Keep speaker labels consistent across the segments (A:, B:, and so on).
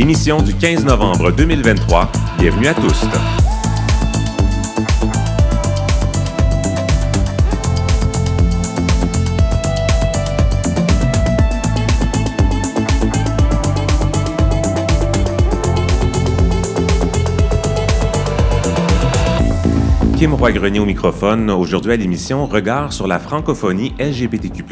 A: Émission du 15 novembre 2023. Bienvenue à tous. Kim Roy-Grenier au microphone. Aujourd'hui à l'émission Regard sur la francophonie LGBTQ+.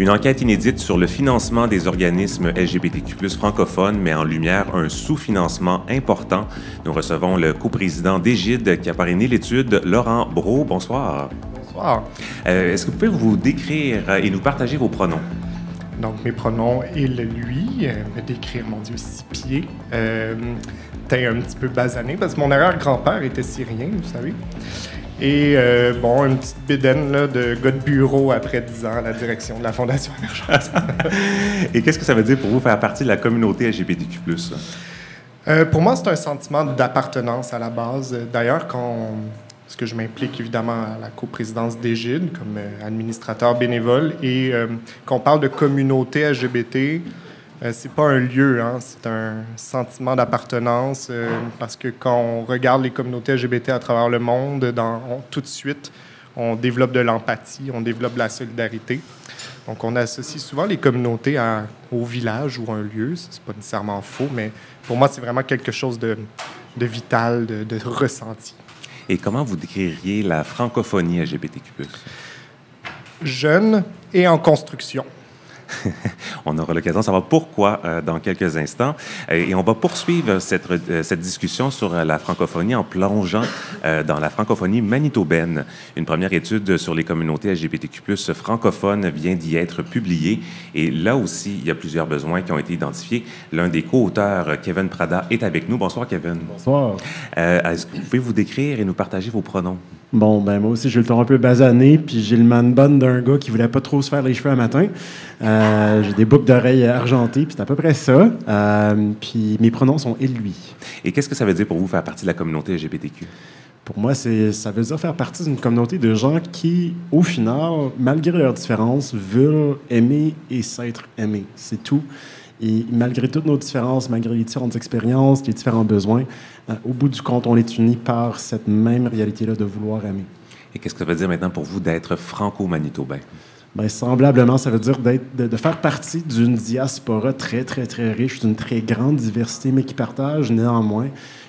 A: Une enquête inédite sur le financement des organismes LGBTQ+, francophones met en lumière un sous-financement important. Nous recevons le coprésident d'Égide qui a parrainé l'étude, Laurent Brault. Bonsoir.
B: Bonsoir.
A: Euh, Est-ce que vous pouvez vous décrire et nous partager vos pronoms?
B: Donc, mes pronoms, il, lui, euh, me décrire, mon Dieu, six pieds. Euh, T'es un petit peu basané parce que mon arrière-grand-père était syrien, vous savez. Et euh, bon, une petite bédaine là, de gars de bureau après 10 ans à la direction de la Fondation Émergence.
A: et qu'est-ce que ça veut dire pour vous faire partie de la communauté LGBTQ+.
B: Euh, pour moi, c'est un sentiment d'appartenance à la base. D'ailleurs, quand parce que je m'implique évidemment à la coprésidence d'Égide comme euh, administrateur bénévole, et euh, quand on parle de communauté LGBT, euh, c'est pas un lieu, hein, c'est un sentiment d'appartenance euh, parce que quand on regarde les communautés LGBT à travers le monde, dans, on- tout de suite, on développe de l'empathie, on développe de la solidarité. Donc, on associe souvent les communautés à- au village ou à un lieu. C'est pas nécessairement faux, mais pour moi, c'est vraiment quelque chose de, de vital, de, de ressenti.
A: Et comment vous décririez la francophonie LGBTQ+.
B: Jeune et en construction.
A: On aura l'occasion de savoir pourquoi euh, dans quelques instants. Et on va poursuivre cette, euh, cette discussion sur euh, la francophonie en plongeant dans la francophonie manitobaine. Une première étude sur les communautés LGBTQ+, francophones vient d'y être publiée. Et là aussi, il y a plusieurs besoins qui ont été identifiés. L'un des co-auteurs, Kevin Prada, est avec nous. Bonsoir, Kevin.
C: Bonsoir.
A: Est-ce que vous pouvez vous décrire et nous partager vos pronoms?
C: Bon, ben moi aussi, j'ai le ton un peu basané, puis j'ai le man bun d'un gars qui voulait pas trop se faire les cheveux à matin. Euh, j'ai des boucles d'oreilles argentées, puis c'est à peu près ça. Euh, puis mes pronoms sont il, lui.
A: Et qu'est-ce que ça veut dire pour vous faire partie de la communauté LGBTQ?
C: Pour moi, ça veut dire faire partie d'une communauté de gens qui, au final, malgré leurs différences, veulent aimer et s'être aimés. C'est tout. Et malgré toutes nos différences, malgré les différentes expériences, les différents besoins, euh, au bout du compte, on est unis par cette même réalité-là de vouloir aimer.
A: Et qu'est-ce que ça veut dire maintenant pour vous d'être franco-manitobain?
C: Ben, semblablement, ça veut dire de, de faire partie d'une diaspora très, très, très riche, d'une très grande diversité, mais qui partage néanmoins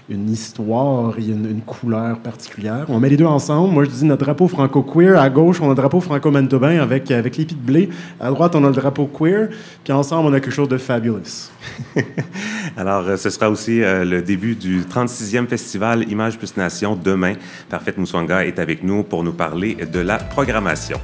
C: une histoire et une, une couleur particulière. On met les deux ensemble. Moi, je dis notre drapeau franco-queer. À gauche, on a le drapeau franco-manitobain avec, avec l'épi de blé. À droite, on a le drapeau queer. Puis ensemble, on a quelque chose de fabulous.
A: Alors, euh, ce sera aussi euh, le début du 36e festival Images plus Nation demain. Parfaite Mousswanga est avec nous pour nous parler de la programmation.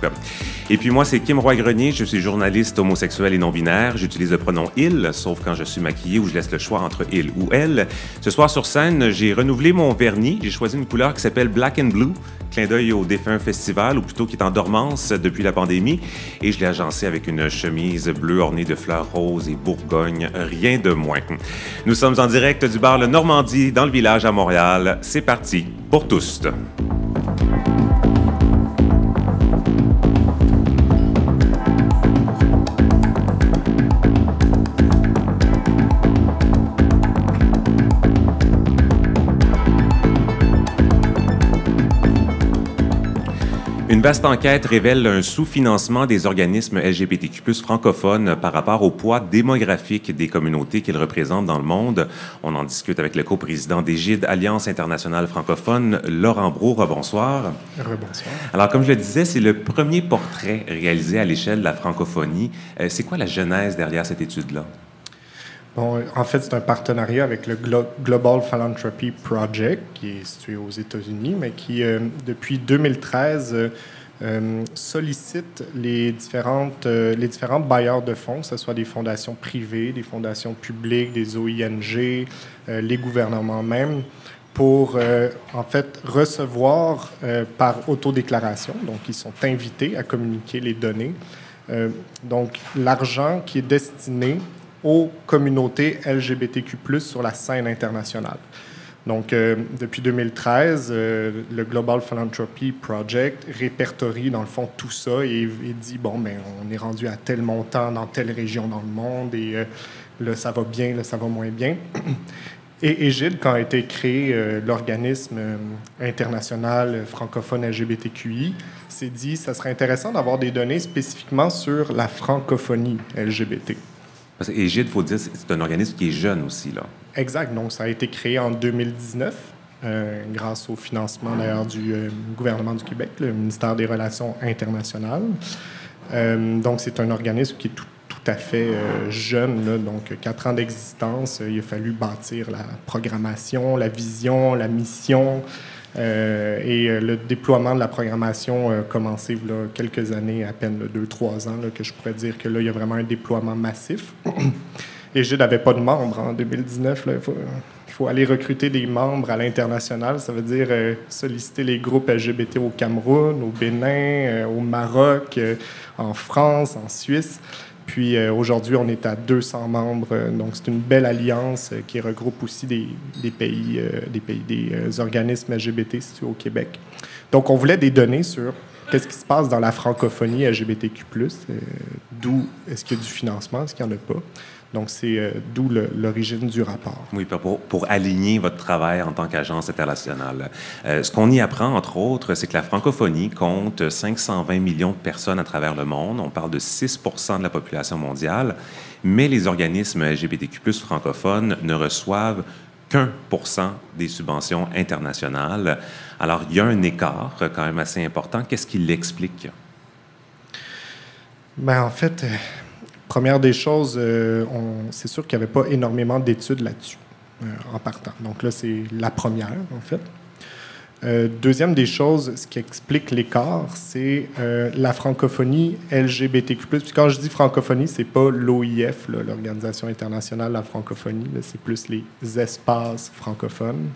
A: Et puis moi, c'est Kim Roy-Grenier. Je suis journaliste homosexuel et non-binaire. J'utilise le pronom il, sauf quand je suis maquillé ou je laisse le choix entre il ou elle. Ce soir sur scène, j'ai renouvelé mon vernis. J'ai choisi une couleur qui s'appelle Black and Blue, clin d'œil au défunt festival, ou plutôt qui est en dormance depuis la pandémie. Et je l'ai agencé avec une chemise bleue ornée de fleurs roses et bourgogne, rien de moins. Nous sommes en direct du bar Le Normandie dans le village à Montréal. C'est parti pour tous. Une vaste enquête révèle un sous-financement des organismes LGBTQ+ francophones par rapport au poids démographique des communautés qu'ils représentent dans le monde. On en discute avec le coprésident d'Égide Alliance internationale francophone, Laurent Brault. Bonsoir.
B: Rebonsoir.
A: Alors, comme je le disais, c'est le premier portrait réalisé à l'échelle de la francophonie. Euh, c'est quoi la genèse derrière cette étude-là?
B: Bon, en fait, c'est un partenariat avec le Glo- Global Philanthropy Project, qui est situé aux États-Unis, mais qui, euh, depuis 2013, euh, euh, sollicite les, différentes, euh, les différents bailleurs de fonds, que ce soit des fondations privées, des fondations publiques, des OING, euh, les gouvernements même, pour euh, en fait recevoir par autodéclaration. Donc, ils sont invités à communiquer les données. Donc, l'argent qui est destiné aux communautés LGBTQ+, sur la scène internationale. Donc, euh, depuis 2013, euh, le Global Philanthropy Project répertorie, dans le fond, tout ça et, dit, bon, ben, on est rendu à tel montant dans telle région dans le monde et euh, là, ça va bien, là, ça va moins bien. Et Égide, quand a été créé l'organisme international francophone LGBTQI, s'est dit ça serait intéressant d'avoir des données spécifiquement sur la francophonie LGBT.
A: Parce que Égide, il faut dire, c'est un organisme qui est jeune aussi, là.
B: Exact. Donc, ça a été créé en 2019. Euh, grâce au financement d'ailleurs du euh, gouvernement du Québec, le ministère des Relations internationales. Euh, donc, c'est un organisme qui est tout, à fait jeune, donc quatre ans d'existence. il a fallu bâtir la programmation, la vision, la mission. Et le déploiement de la programmation a commencé a quelques années, à peine deux, trois ans, que je pourrais dire que là, il y a vraiment un déploiement massif. Et Gilles n'avait pas de membres en 2019. Là. Il faut aller recruter des membres à l'international. Ça veut dire euh, solliciter les groupes LGBT au Cameroun, au Bénin, euh, au Maroc, euh, en France, en Suisse. Puis aujourd'hui, on est à 200 membres. donc, c'est une belle alliance qui regroupe aussi des, des pays, des, pays, des organismes LGBT situés au Québec. Donc, on voulait des données sur qu'est-ce qui se passe dans la francophonie LGBTQ+, d'où est-ce qu'il y a du financement, est-ce qu'il n'y en a pas. Donc, c'est euh, d'où l'origine du rapport.
A: Oui, pour, pour, aligner votre travail en tant qu'agence internationale. Euh, ce qu'on y apprend, entre autres, c'est que la francophonie compte 520 millions de personnes à travers le monde. On parle de 6 de la population mondiale, mais les organismes LGBTQ+, francophones ne reçoivent qu'un pour cent des subventions internationales. Alors, il y a un écart quand même assez important. Qu'est-ce qui l'explique?
B: Bien, en fait, Première des choses, euh, c'est sûr qu'il n'y avait pas énormément d'études là-dessus euh, en partant. Donc là, c'est la première, en fait. Euh, deuxième des choses, ce qui explique l'écart, c'est la francophonie LGBTQ+. Puis quand je dis francophonie, c'est pas l'OIF, l'Organisation internationale de la francophonie, c'est plus les espaces francophones.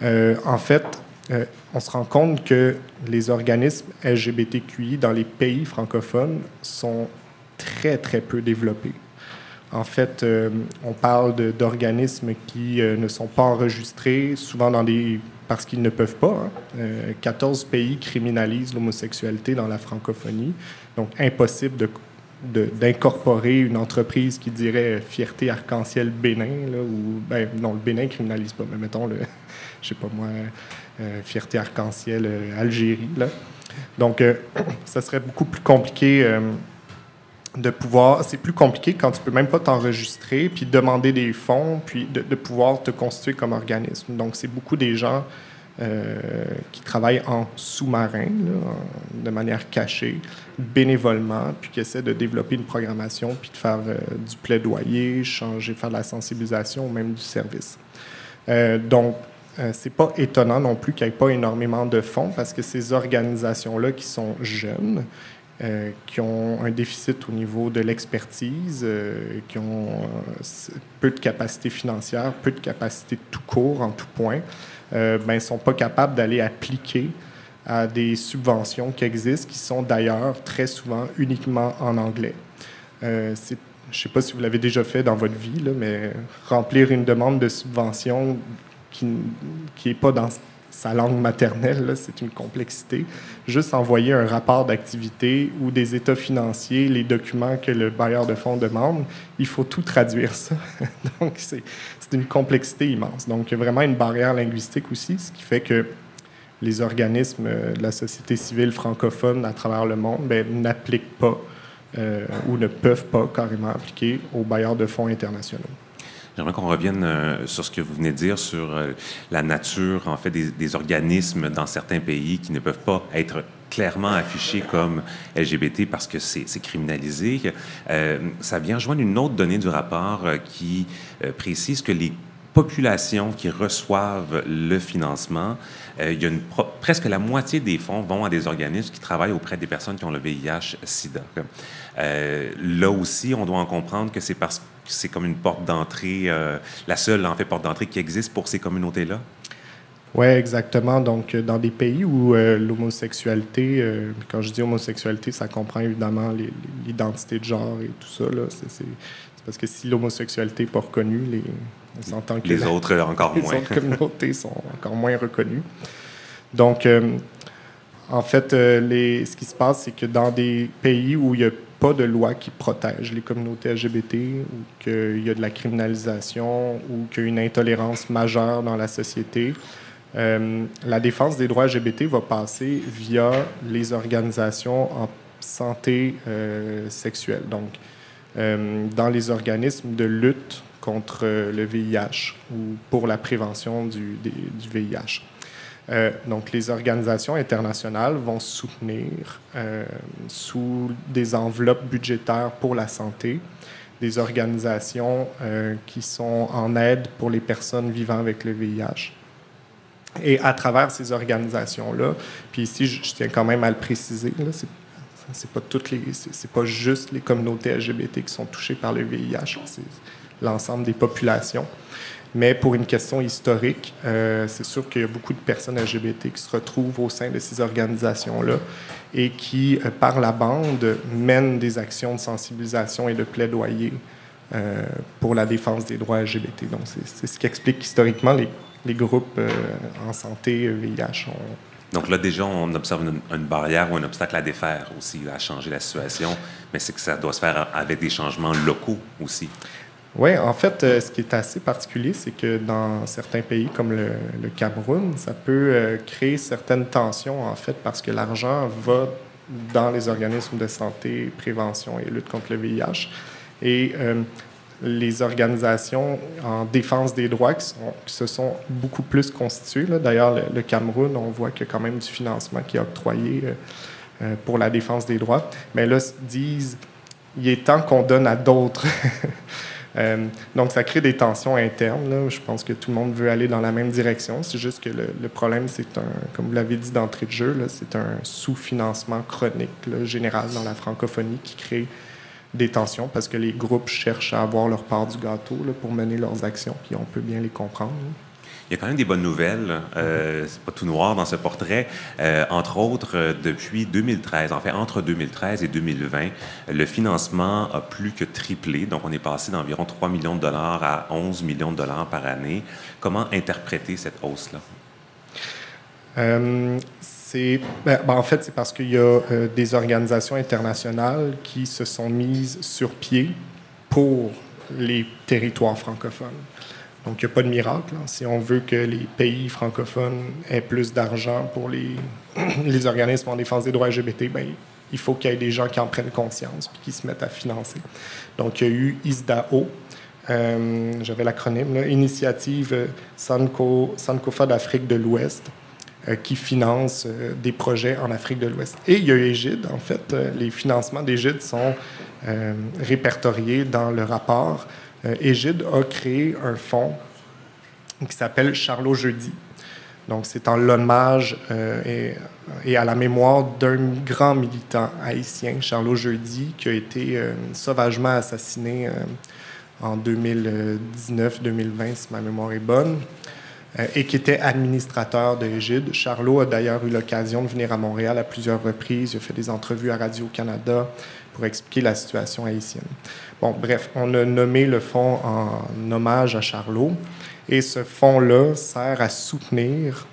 B: en fait, on se rend compte que les organismes LGBTQI dans les pays francophones sont très, très peu développé. En fait, euh, on parle d'organismes qui euh, ne sont pas enregistrés, souvent dans des parce qu'ils ne peuvent pas. 14 hein. euh, pays criminalisent l'homosexualité dans la francophonie. Donc, impossible d'incorporer une entreprise qui dirait fierté arc-en-ciel Bénin, là, ou, ben, non, le Bénin criminalise pas, mais mettons, le, je sais pas moi, fierté arc-en-ciel Algérie. Donc, ça serait beaucoup plus compliqué de pouvoir, c'est plus compliqué quand tu peux même pas t'enregistrer, puis demander des fonds, puis de, pouvoir te constituer comme organisme. Donc, c'est beaucoup des gens euh, qui travaillent en sous-marin, de manière cachée, bénévolement, puis qui essaient de développer une programmation, puis de faire euh, du plaidoyer, changer, faire de la sensibilisation, ou même du service. Euh, donc, c'est pas étonnant non plus qu'il n'y ait pas énormément de fonds parce que ces organisations-là qui sont jeunes, euh, qui ont un déficit au niveau de l'expertise, euh, qui ont euh, peu de capacité financière, peu de capacité tout court en tout point, ben, ne sont pas capables d'aller appliquer à des subventions qui existent, qui sont d'ailleurs très souvent uniquement en anglais. je ne sais pas si vous l'avez déjà fait dans votre vie, mais remplir une demande de subvention qui n'est pas dans sa langue maternelle, c'est une complexité. Juste envoyer un rapport d'activité ou des états financiers, les documents que le bailleur de fonds demande, il faut tout traduire ça. Donc, c'est une complexité immense. Donc, il y a vraiment une barrière linguistique aussi, ce qui fait que les organismes de la société civile francophone à travers le monde ben, n'appliquent pas euh, ou ne peuvent pas carrément appliquer aux bailleurs de fonds internationaux.
A: J'aimerais qu'on revienne euh, sur ce que vous venez de dire sur euh, la nature, en fait, des, organismes dans certains pays qui ne peuvent pas être clairement affichés comme LGBT parce que c'est criminalisé. Euh, ça vient rejoindre une autre donnée du rapport qui précise que les populations qui reçoivent le financement, il y a presque la moitié des fonds vont à des organismes qui travaillent auprès des personnes qui ont le VIH-Sida. là aussi, on doit en comprendre que c'est parce que c'est comme une porte d'entrée, euh, la seule en fait porte d'entrée qui existe pour ces communautés-là?
B: Oui, exactement. Donc, euh, dans des pays où euh, l'homosexualité, quand je dis homosexualité, ça comprend évidemment l'identité de genre et tout ça. C'est parce que si l'homosexualité n'est pas reconnue, les, on s'entend que
A: les autres encore
B: les
A: moins.
B: autres communautés sont encore moins reconnues. Donc, en fait, les, ce qui se passe, c'est que dans des pays où il y a pas de loi qui protège les communautés LGBT ou qu'il y a de la criminalisation ou qu'il y a une intolérance majeure dans la société. Euh, la défense des droits LGBT va passer via les organisations en santé euh, sexuelle, donc euh, dans les organismes de lutte contre le VIH ou pour la prévention du, VIH. Euh, donc, les organisations internationales vont soutenir euh, sous des enveloppes budgétaires pour la santé des organisations euh, qui sont en aide pour les personnes vivant avec le VIH. Et à travers ces organisations-là, puis ici, je, tiens quand même à le préciser, c'est pas toutes les, c'est pas juste les communautés LGBT qui sont touchées par le VIH, c'est l'ensemble des populations. Mais pour une question historique, euh, c'est sûr qu'il y a beaucoup de personnes LGBT qui se retrouvent au sein de ces organisations-là et qui, euh, par la bande, mènent des actions de sensibilisation et de plaidoyer euh, pour la défense des droits LGBT. Donc, c'est ce qui explique historiquement les, groupes en santé VIH.
A: Donc là, déjà, on observe une, une, barrière ou un obstacle à défaire aussi, à changer la situation, mais c'est que ça doit se faire avec des changements locaux aussi.
B: Oui, en fait, euh, ce qui est assez particulier, c'est que dans certains pays comme le, Cameroun, ça peut euh, créer certaines tensions, en fait, parce que l'argent va dans les organismes de santé, prévention et lutte contre le VIH. Et euh, les organisations en défense des droits qui, se sont beaucoup plus constituées. D'ailleurs, le, Cameroun, on voit qu'il y a quand même du financement qui est octroyé pour la défense des droits. Mais là, disent, il est temps qu'on donne à d'autres. Euh, donc, ça crée des tensions internes. Je pense que tout le monde veut aller dans la même direction. C'est juste que le, problème, c'est un, comme vous l'avez dit d'entrée de jeu, c'est un sous-financement chronique général dans la francophonie qui crée des tensions parce que les groupes cherchent à avoir leur part du gâteau pour mener leurs actions, puis on peut bien les comprendre.
A: Il y a quand même des bonnes nouvelles. Euh, c'est pas tout noir dans ce portrait. Euh, entre autres, euh, depuis 2013, en fait, entre 2013 et 2020, le financement a plus que triplé. Donc, on est passé d'environ 3 millions de dollars à 11 millions de dollars par année. Comment interpréter cette hausse-là?
B: c'est, ben, ben, en fait, c'est parce qu'il y a des organisations internationales qui se sont mises sur pied pour les territoires francophones. Donc, il n'y a pas de miracle. Si on veut que les pays francophones aient plus d'argent pour les, les organismes en défense des droits LGBT, ben, il faut qu'il y ait des gens qui en prennent conscience et qui se mettent à financer. Donc, il y a eu ISDAO, euh, j'avais l'acronyme, Initiative Sanko, Sankofa d'Afrique de l'Ouest, euh, qui finance euh, des projets en Afrique de l'Ouest. Et il y a Égide, en fait. les financements d'Égide sont répertoriés dans le rapport Égide a créé un fonds qui s'appelle Charlot Jeudi. Donc, c'est en l'hommage euh, et, à la mémoire d'un grand militant haïtien, Charlot Jeudi, qui a été euh, sauvagement assassiné en 2019-2020, si ma mémoire est bonne, et qui était administrateur de Égide. Charlot a d'ailleurs eu l'occasion de venir à Montréal à plusieurs reprises. Il a fait des entrevues à Radio-Canada pour expliquer la situation haïtienne. Bon, bref, on a nommé le fonds en hommage à Charlot. Et ce fonds-là sert à soutenir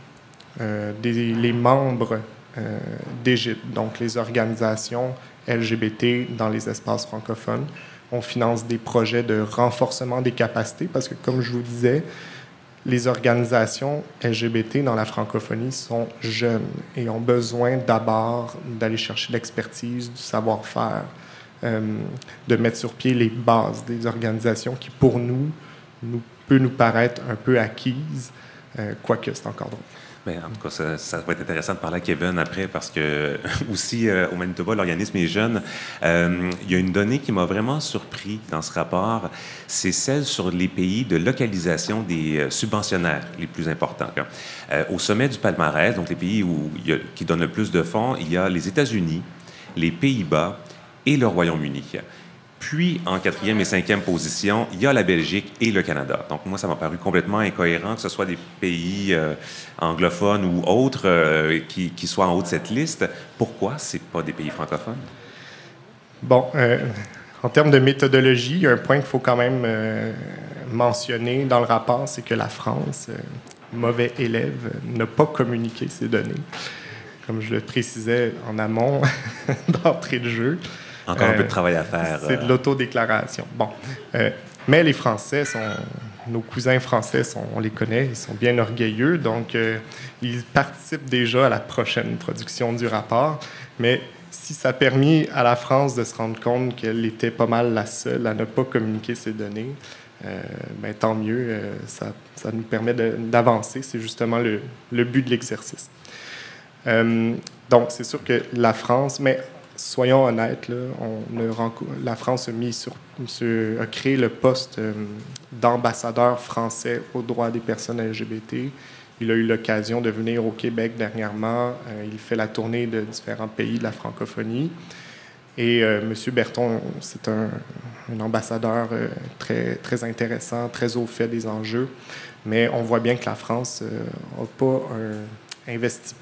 B: euh, les membres euh, d'Égypte, donc les organisations LGBT dans les espaces francophones. On finance des projets de renforcement des capacités parce que, comme je vous disais, les organisations LGBT dans la francophonie sont jeunes et ont besoin d'abord d'aller chercher l'expertise, du savoir-faire, euh, de mettre sur pied les bases des organisations qui, pour nous, nous peut nous paraître un peu acquises, euh, quoique c'est encore drôle.
A: Mais en tout cas, ça, va être intéressant de parler à Kevin après parce que aussi euh, au Manitoba, l'organisme est jeune. il y a une donnée qui m'a vraiment surpris dans ce rapport, c'est celle sur les pays de localisation des subventionnaires les plus importants. au sommet du palmarès, donc les pays qui donnent le plus de fonds, il y a les États-Unis, les Pays-Bas, et le Royaume-Uni. Puis, en quatrième et cinquième position, il y a la Belgique et le Canada. Donc, moi, ça m'a paru complètement incohérent que ce soit des pays euh, anglophones ou autres euh, qui, soient en haut de cette liste. Pourquoi ce pas des pays francophones?
B: Bon, euh, en termes de méthodologie, il y a un point qu'il faut quand même mentionner dans le rapport, c'est que la France, mauvais élève, n'a pas communiqué ces données. Comme je le précisais en amont d'entrée de jeu,
A: Encore un peu de travail à faire.
B: C'est de l'autodéclaration. Bon. mais les Français sont nos cousins français, sont, on les connaît, ils sont bien orgueilleux, donc ils participent déjà à la prochaine production du rapport. Mais si ça a permis à la France de se rendre compte qu'elle était pas mal la seule à ne pas communiquer ces données, euh, ben, tant mieux, euh, ça, ça, nous permet d'avancer. C'est justement le, le, but de l'exercice. Euh, donc, c'est sûr que la France, mais soyons honnêtes, là, on la France a, mis sur, a créé le poste d'ambassadeur français aux droits des personnes LGBT. Il a eu l'occasion de venir au Québec dernièrement. il fait la tournée de différents pays de la francophonie. Et euh, M. Berton, c'est un, ambassadeur euh, très, très intéressant, très au fait des enjeux. Mais on voit bien que la France n'a euh, pas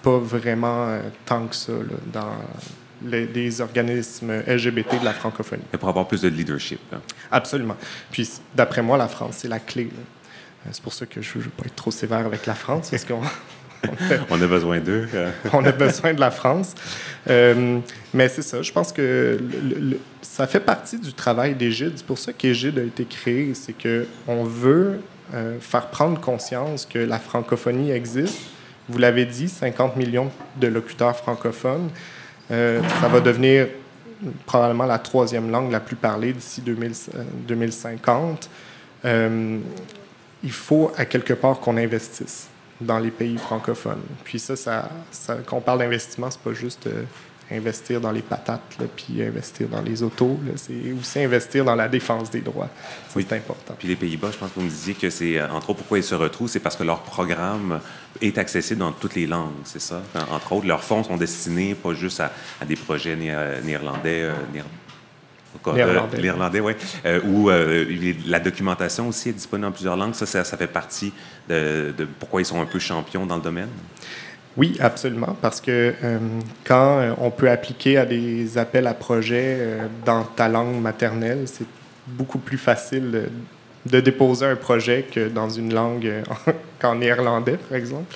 B: pas vraiment tant que ça dans les, organismes LGBT de la francophonie.
A: Et pour avoir plus de leadership.
B: Absolument. Puis, d'après moi, la France, c'est la clé. C'est pour ça que je ne veux pas être trop sévère avec la France, parce qu'on
A: on a besoin d'eux.
B: on a besoin de la France. Euh, mais c'est ça, je pense que ça fait partie du travail d'Égide. C'est pour ça qu'Égide a été créé. C'est qu'on veut euh, faire prendre conscience que la francophonie existe. Vous l'avez dit, 50 millions de locuteurs francophones. Euh, ça va devenir probablement la troisième langue la plus parlée d'ici 2050. il faut à quelque part qu'on investisse dans les pays francophones. Puis ça, ça, quand on parle d'investissement, c'est pas juste euh, investir dans les patates, là, puis investir dans les autos, c'est aussi investir dans la défense des droits. C'est important.
A: Puis les Pays-Bas, je pense que vous me disiez que c'est, euh, entre autres, pourquoi ils se retrouvent, c'est parce que leur programme est accessible dans toutes les langues, c'est ça? entre autres, leurs fonds sont destinés pas juste à, des projets néerlandais, euh, L'irlandais, oui. Euh, où euh, la documentation aussi est disponible en plusieurs langues. Ça, ça, fait partie de, pourquoi ils sont un peu champions dans le domaine?
B: Oui, absolument, parce que euh, quand on peut appliquer à des appels à projets dans ta langue maternelle, c'est beaucoup plus facile de, déposer un projet que dans une langue qu'en néerlandais, par exemple.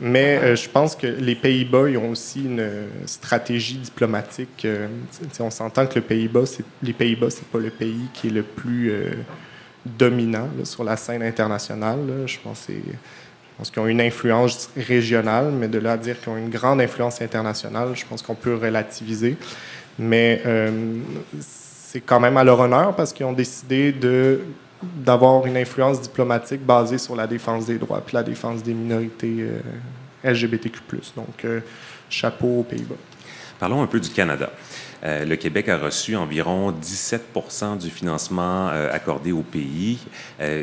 B: Mais euh, je pense que les Pays-Bas ont aussi une stratégie diplomatique. Euh, on s'entend que le Pays-Bas, les Pays-Bas, c'est pas le pays qui est le plus euh, dominant sur la scène internationale. Je pense, pense qu'ils ont une influence régionale, mais de là à dire qu'ils ont une grande influence internationale, je pense qu'on peut relativiser. Mais c'est quand même à leur honneur parce qu'ils ont décidé d'avoir une influence diplomatique basée sur la défense des droits puis la défense des minorités euh, LGBTQ+. Donc, euh, chapeau aux Pays-Bas.
A: Parlons un peu du Canada. Euh, le Québec a reçu environ 17% du financement accordé au pays.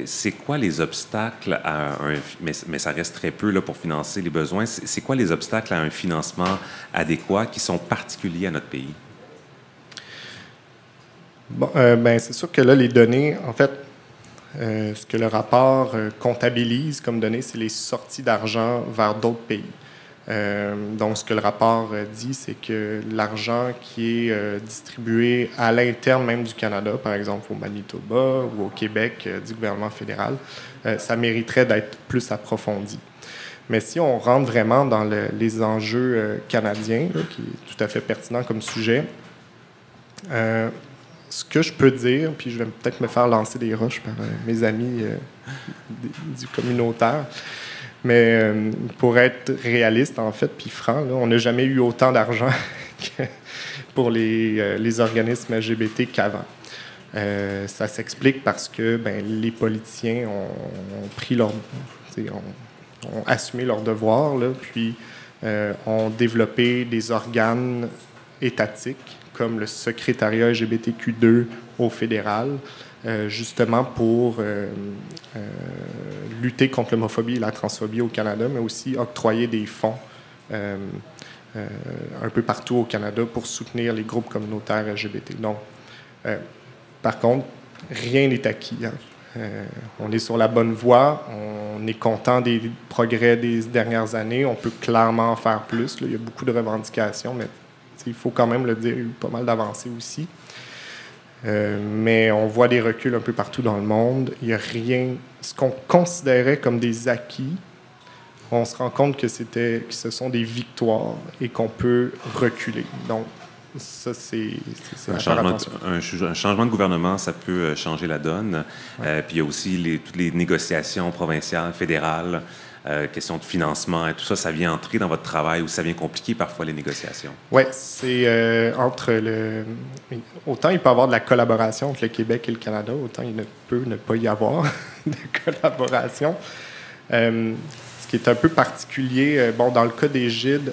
A: c'est quoi les obstacles à un... Mais, mais, ça reste très peu là, pour financer les besoins. C'est quoi les obstacles à un financement adéquat qui sont particuliers à notre pays?
B: Bon, ben, c'est sûr que là, les données, en fait, euh, ce que le rapport euh, comptabilise comme données, c'est les sorties d'argent vers d'autres pays. Euh, donc, ce que le rapport dit, c'est que l'argent qui est distribué à l'interne même du Canada, par exemple au Manitoba ou au Québec du gouvernement fédéral, ça mériterait d'être plus approfondi. Mais si on rentre vraiment dans les enjeux canadiens, qui est tout à fait pertinent comme sujet, ce que je peux dire, puis je vais peut-être me faire lancer des roches par euh, mes amis euh, du communautaire, mais euh, pour être réaliste, en fait, puis franc, on n'a jamais eu autant d'argent pour les, les, organismes LGBT qu'avant. ça s'explique parce que ben, les politiciens ont, pris leur, ont, assumé leurs devoirs, là, puis ont développé des organes étatiques comme le secrétariat LGBTQ2 au fédéral, euh, justement pour euh, euh, lutter contre l'homophobie et la transphobie au Canada, mais aussi octroyer des fonds un peu partout au Canada pour soutenir les groupes communautaires LGBT. Donc, par contre, rien n'est acquis. Hein. on est sur la bonne voie, on est content des progrès des dernières années, on peut clairement en faire plus. Il y a beaucoup de revendications, mais il faut quand même le dire, il y a eu pas mal d'avancées aussi. Euh, mais on voit des reculs un peu partout dans le monde. Il n'y a rien. Ce qu'on considérait comme des acquis, on se rend compte que, c'était, que ce sont des victoires et qu'on peut reculer. Donc, ça, c'est
A: un changement, un, changement, de gouvernement, ça peut changer la donne. puis il y a aussi les, toutes les négociations provinciales, fédérales. Euh, question de financement et tout ça, ça vient entrer dans votre travail ou ça vient compliquer parfois les négociations?
B: Oui, c'est euh, entre le. Autant il peut y avoir de la collaboration entre le Québec et le Canada, autant il ne peut ne pas y avoir de collaboration. Euh, ce qui est un peu particulier, bon, dans le cas des GID,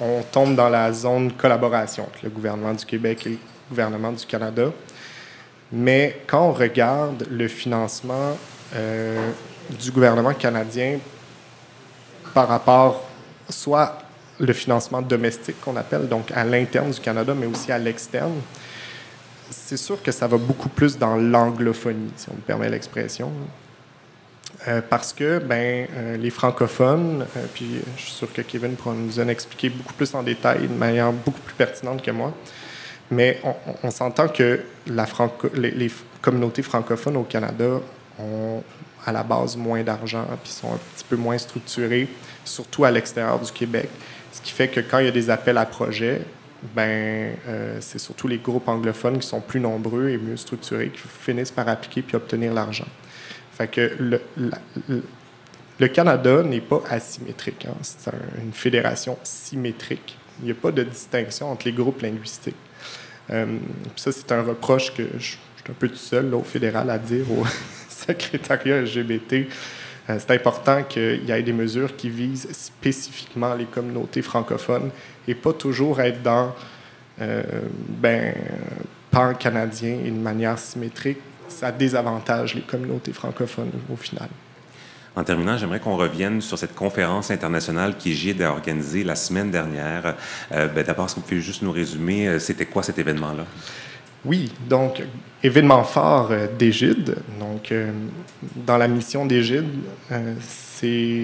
B: on tombe dans la zone collaboration entre le gouvernement du Québec et le gouvernement du Canada. Mais quand on regarde le financement du gouvernement canadien par rapport soit le financement domestique qu'on appelle, donc à l'interne du Canada, mais aussi à l'externe. C'est sûr que ça va beaucoup plus dans l'anglophonie, si on me permet l'expression. Euh, parce que ben, euh, les francophones, euh, puis je suis sûr que Kevin pourra nous en expliquer beaucoup plus en détail, de manière beaucoup plus pertinente que moi, mais on, s'entend que la les, les, communautés francophones au Canada ont à la base moins d'argent, puis sont un petit peu moins structurés, surtout à l'extérieur du Québec. Ce qui fait que quand il y a des appels à projets, ben, euh, c'est surtout les groupes anglophones qui sont plus nombreux et mieux structurés qui finissent par appliquer puis obtenir l'argent. Fait que le, Canada n'est pas asymétrique. Hein. C'est une fédération symétrique. Il n'y a pas de distinction entre les groupes linguistiques. Euh, ça, c'est un reproche que je, suis un peu tout seul au fédéral à dire secrétariat LGBT, euh, c'est important qu'il y ait des mesures qui visent spécifiquement les communautés francophones et pas toujours être dans euh, ben, pan-canadien et de manière symétrique. Ça désavantage les communautés francophones au final.
A: En terminant, j'aimerais qu'on revienne sur cette conférence internationale qui GID a organisée la semaine dernière. Euh, ben, D'abord, est-ce que vous pouvez juste nous résumer, euh, c'était quoi cet événement-là?
B: Oui, donc événement phare euh, d'Égide. Donc, euh, dans la mission d'Égide, euh,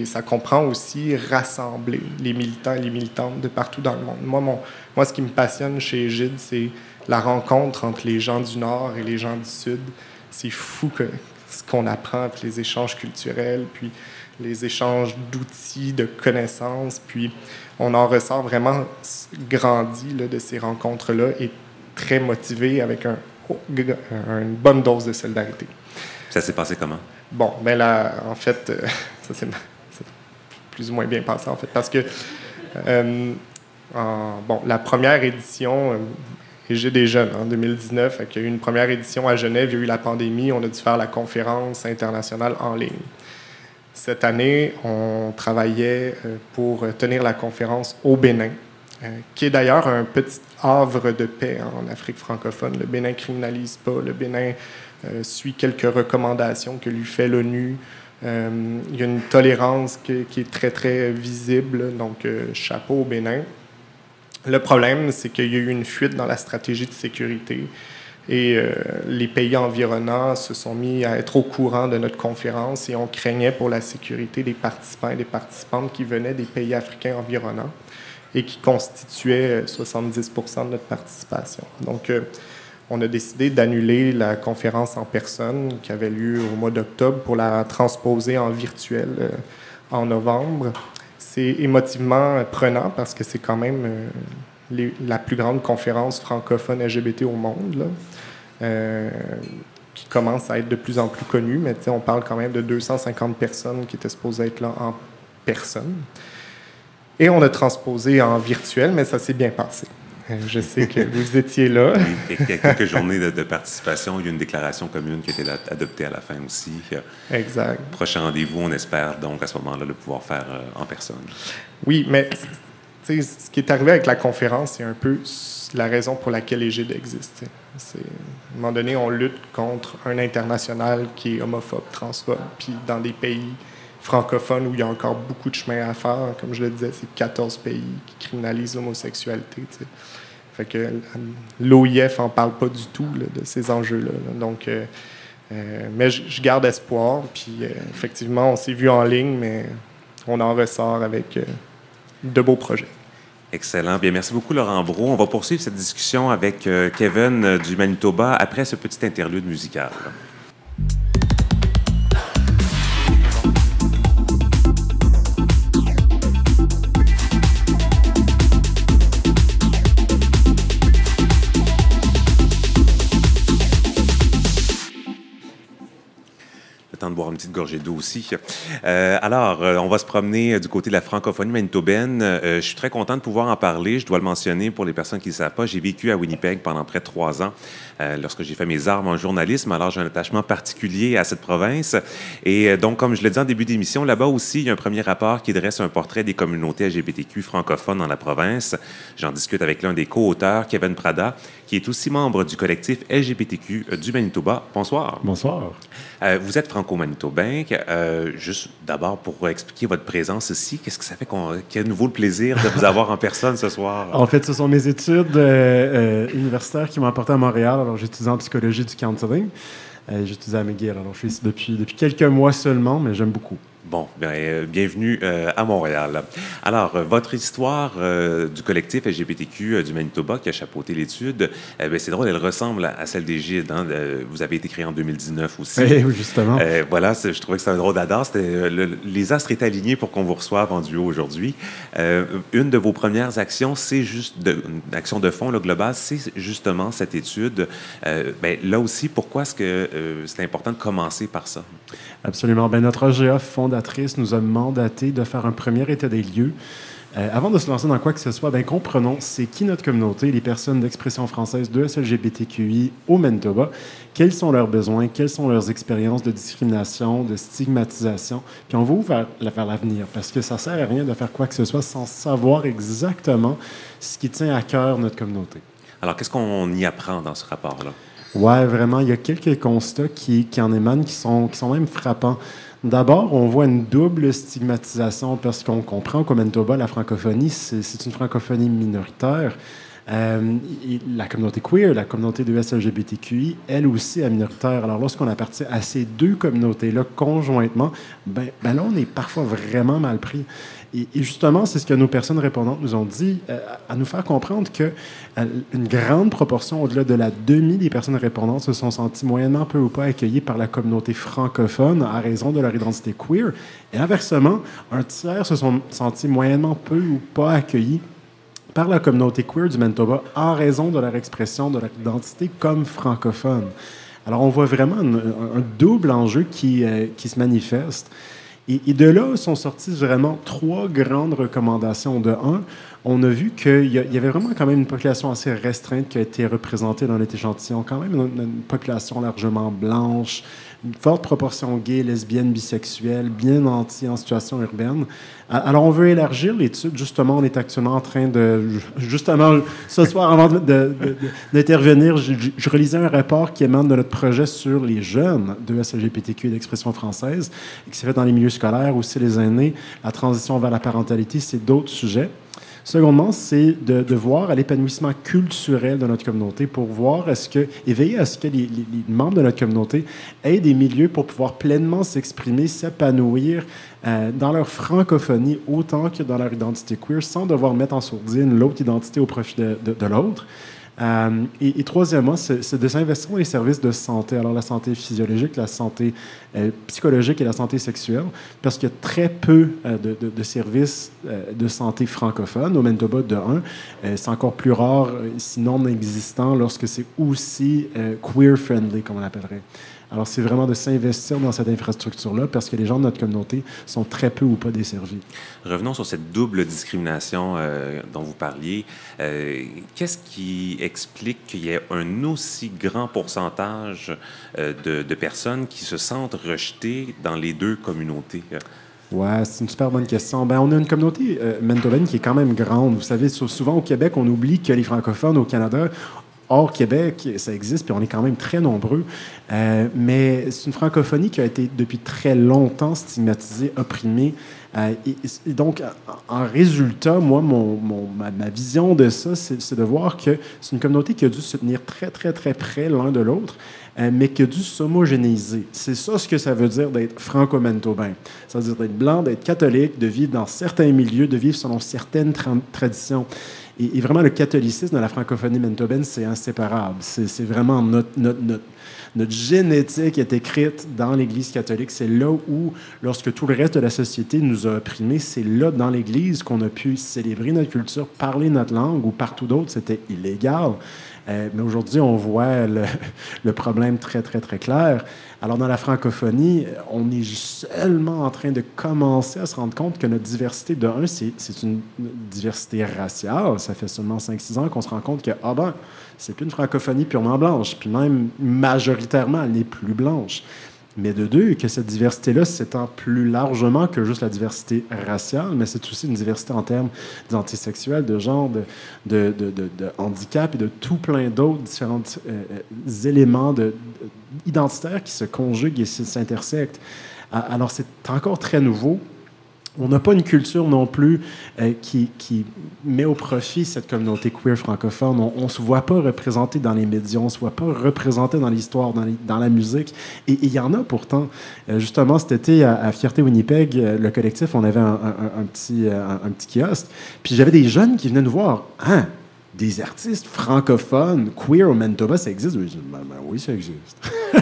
B: ça comprend aussi rassembler les militants et les militantes de partout dans le monde. Moi, moi ce qui me passionne chez Égide, c'est la rencontre entre les gens du Nord et les gens du Sud. C'est fou ce qu'on apprend, puis les échanges culturels, puis les échanges d'outils, de connaissances, puis on en ressort vraiment grandi de ces rencontres-là très motivé avec un, une bonne dose de solidarité.
A: Ça s'est passé comment?
B: Bon, ben là, en fait, euh, ça s'est plus ou moins bien passé, en fait, parce que, euh, bon, la première édition, euh, et j'ai des jeunes, en 2019, il y a eu une première édition à Genève, il y a eu la pandémie, on a dû faire la conférence internationale en ligne. Cette année, on travaillait pour tenir la conférence au Bénin, euh, qui est d'ailleurs un petit havre de paix en Afrique francophone. Le Bénin criminalise pas, le Bénin euh, suit quelques recommandations que lui fait l'ONU. Euh, il y a une tolérance qui, est très, très visible, donc chapeau au Bénin. Le problème, c'est qu'il y a eu une fuite dans la stratégie de sécurité et les pays environnants se sont mis à être au courant de notre conférence et on craignait pour la sécurité des participants et des participantes qui venaient des pays africains environnants et qui constituait 70% euh, de notre participation. Donc, euh, on a décidé d'annuler la conférence en personne qui avait lieu au mois d'octobre pour la transposer en virtuel euh, en novembre. C'est émotivement prenant parce que c'est quand même la plus grande conférence francophone LGBT au monde, qui commence à être de plus en plus connue, mais on parle quand même de 250 personnes qui étaient supposées être là en personne. Et on a transposé en virtuel, mais ça s'est bien passé. Euh, je sais que vous étiez là.
A: Oui, il y a quelques journées de, participation. Il y a une déclaration commune qui a été adoptée à la fin aussi.
B: Exact.
A: Prochain rendez-vous, on espère donc à ce moment-là le pouvoir faire euh, en personne.
B: Oui, mais ce qui est arrivé avec la conférence, c'est un peu la raison pour laquelle l'Égide existe. À un moment donné, on lutte contre un international qui est homophobe, transphobe, puis dans des pays francophone où il y a encore beaucoup de chemin à faire. Comme je le disais, c'est 14 pays qui criminalisent l'homosexualité. Fait que l'OIF en parle pas du tout de ces enjeux-là. Donc, euh, euh, mais je garde espoir. Puis euh, effectivement, on s'est vu en ligne, mais on en ressort avec de beaux projets.
A: Excellent. Bien, merci beaucoup, Laurent Brault. On va poursuivre cette discussion avec Kevin du Manitoba après ce petit interlude musical. Petite gorgée d'eau aussi. Euh, alors, euh, on va se promener du côté de la francophonie manitobaine. Euh, je suis très content de pouvoir en parler. Je dois le mentionner pour les personnes qui ne savent pas. J'ai vécu à Winnipeg pendant près de trois ans lorsque j'ai fait mes armes en journalisme. Alors, j'ai un attachement particulier à cette province. Et donc, comme je l'ai dit en début d'émission, là-bas aussi, il y a un premier rapport qui dresse un portrait des communautés LGBTQ francophones dans la province. J'en discute avec l'un des co-auteurs, Kevin Prada, qui est aussi membre du collectif LGBTQ du Manitoba. Bonsoir.
C: Bonsoir.
A: Euh, vous êtes franco-manitobain. Euh, juste d'abord pour expliquer votre présence ici, qu'est-ce que ça fait qu'il y a de nouveau le plaisir de vous avoir en personne ce soir?
C: En fait, ce sont mes études euh, universitaires qui m'ont apporté à Montréal. Alors, j'étudie en psychologie du counseling. j'étudie à McGill. Alors, je suis ici depuis quelques mois seulement, mais j'aime beaucoup.
A: Bon, bien, euh, bienvenue euh, à Montréal. Alors, euh, votre histoire du collectif LGBTQ du Manitoba qui a chapeauté l'étude, ben, c'est drôle, elle ressemble à, celle des Gilles. Hein, vous avez été créé en 2019 aussi.
C: Oui, justement.
A: voilà, je trouvais que c'était un drôle d'adar. les astres étaient alignés pour qu'on vous reçoive en duo aujourd'hui. une de vos premières actions, c'est juste de, une action de fond le globale, c'est justement cette étude. Ben, là aussi, pourquoi est-ce que c'est important de commencer par ça?
C: Absolument. Ben, notre AGA fondatrice nous a mandaté de faire un premier état des lieux. Euh, avant de se lancer dans quoi que ce soit, ben, comprenons c'est qui notre communauté, les personnes d'expression française de SLGBTQI au Manitoba, quels sont leurs besoins, quelles sont leurs expériences de discrimination, de stigmatisation, puis on va ouvrir vers l'avenir, parce que ça sert à rien de faire quoi que ce soit sans savoir exactement ce qui tient à cœur notre communauté.
A: Alors, qu'est-ce qu'on y apprend dans ce rapport-là?
C: Oui, vraiment, il y a quelques constats qui, qui en émanent qui sont, qui sont même frappants. D'abord, on voit une double stigmatisation parce qu'on comprend qu'au Manitoba, la francophonie, c'est une francophonie minoritaire. Euh, la communauté queer, la communauté de LGBTQI, elle aussi est minoritaire. Alors, lorsqu'on appartient à ces deux communautés-là conjointement, ben, ben là, on est parfois vraiment mal pris. Et, justement, c'est ce que nos personnes répondantes nous ont dit, euh, à nous faire comprendre que euh, une grande proportion, au-delà de la demi des personnes répondantes, se sont senties moyennement peu ou pas accueillies par la communauté francophone à raison de leur identité queer. Et inversement, un tiers se sont sentis moyennement peu ou pas accueillis par la communauté queer du Manitoba en raison de leur expression de leur identité comme francophone. Alors, on voit vraiment un, double enjeu qui, euh, qui se manifeste. Et, de là sont sorties vraiment trois grandes recommandations. De un, on a vu qu'il y, avait vraiment quand même une population assez restreinte qui a été représentée dans notre échantillon, quand même une, population largement blanche, une forte proportion gay, lesbienne, bisexuelle, bien anti en situation urbaine. Alors, on veut élargir l'étude. Justement, on est actuellement en train de... Justement, ce soir, avant d'intervenir, je, relisais un rapport qui émane de notre projet sur les jeunes de SLGPTQ et d'expression française, et qui s'est fait dans les milieux scolaires, aussi les aînés, la transition vers la parentalité, c'est d'autres sujets. Secondement, c'est de, voir à l'épanouissement culturel de notre communauté pour voir est-ce que, et veiller à ce que les, membres de notre communauté aient des milieux pour pouvoir pleinement s'exprimer, s'épanouir euh, dans leur francophonie autant que dans leur identité queer sans devoir mettre en sourdine l'autre identité au profit de l'autre. Euh, et, troisièmement, c'est de s'investir dans les services de santé. Alors, la santé physiologique, la santé euh, psychologique et la santé sexuelle, parce qu'il y a très peu euh, de, services de santé francophones au Manitoba de 1. c'est encore plus rare, sinon non existant, lorsque c'est aussi queer-friendly, comme on l'appellerait. Alors, c'est vraiment de s'investir dans cette infrastructure-là parce que les gens de notre communauté sont très peu ou pas desservis.
A: Revenons sur cette double discrimination euh, dont vous parliez. Euh, qu'est-ce qui explique qu'il y ait un aussi grand pourcentage euh, de, personnes qui se sentent rejetées dans les deux communautés?
C: Ouais, c'est une super bonne question. Ben, on a une communauté manitobaine qui est quand même grande. Vous savez, souvent au Québec, on oublie que les francophones au Canada hors Québec, ça existe, puis on est quand même très nombreux. Euh, mais c'est une francophonie qui a été depuis très longtemps stigmatisée, opprimée. Euh, et, donc, en résultat, moi, mon, ma, vision de ça, c'est de voir que c'est une communauté qui a dû se tenir très, très, très près l'un de l'autre, euh, mais qui a dû s'homogénéiser. C'est ça ce que ça veut dire d'être franco-manitobain. Ça veut dire d'être blanc, d'être catholique, de vivre dans certains milieux, de vivre selon certaines traditions. Et, vraiment, le catholicisme de la francophonie manitobaine, c'est inséparable. C'est vraiment notre, notre, notre, notre, génétique est écrite dans l'Église catholique. C'est là où, lorsque tout le reste de la société nous a opprimés, c'est là, dans l'Église, qu'on a pu célébrer notre culture, parler notre langue, ou partout d'autre, c'était illégal. Mais aujourd'hui, on voit le, le, problème très, très, très clair. Alors, dans la francophonie, on est seulement en train de commencer à se rendre compte que notre diversité, de un, c'est une diversité raciale. Ça fait seulement 5-6 ans qu'on se rend compte que, ah ben, c'est plus une francophonie purement blanche. Puis même, majoritairement, elle n'est plus blanche. Mais de deux, que cette diversité-là s'étend plus largement que juste la diversité raciale, mais c'est aussi une diversité en termes d'antisexuels, de genre, de, de, handicap et de tout plein d'autres différents euh, éléments de, identitaires qui se conjuguent et s'intersectent. Alors, c'est encore très nouveau. On n'a pas une culture non plus euh, qui, qui, met au profit cette communauté queer francophone. On ne se voit pas représenté dans les médias, on ne se voit pas représenté dans l'histoire, dans, dans, la musique. Et il y en a pourtant. Euh, justement, cet été, à, Fierté Winnipeg, euh, le collectif, on avait un, petit, un, petit kiosque. Puis j'avais des jeunes qui venaient nous voir. Hein? Des artistes francophones, queer au Manitoba, ça existe? Oui, ben, ben oui ça existe.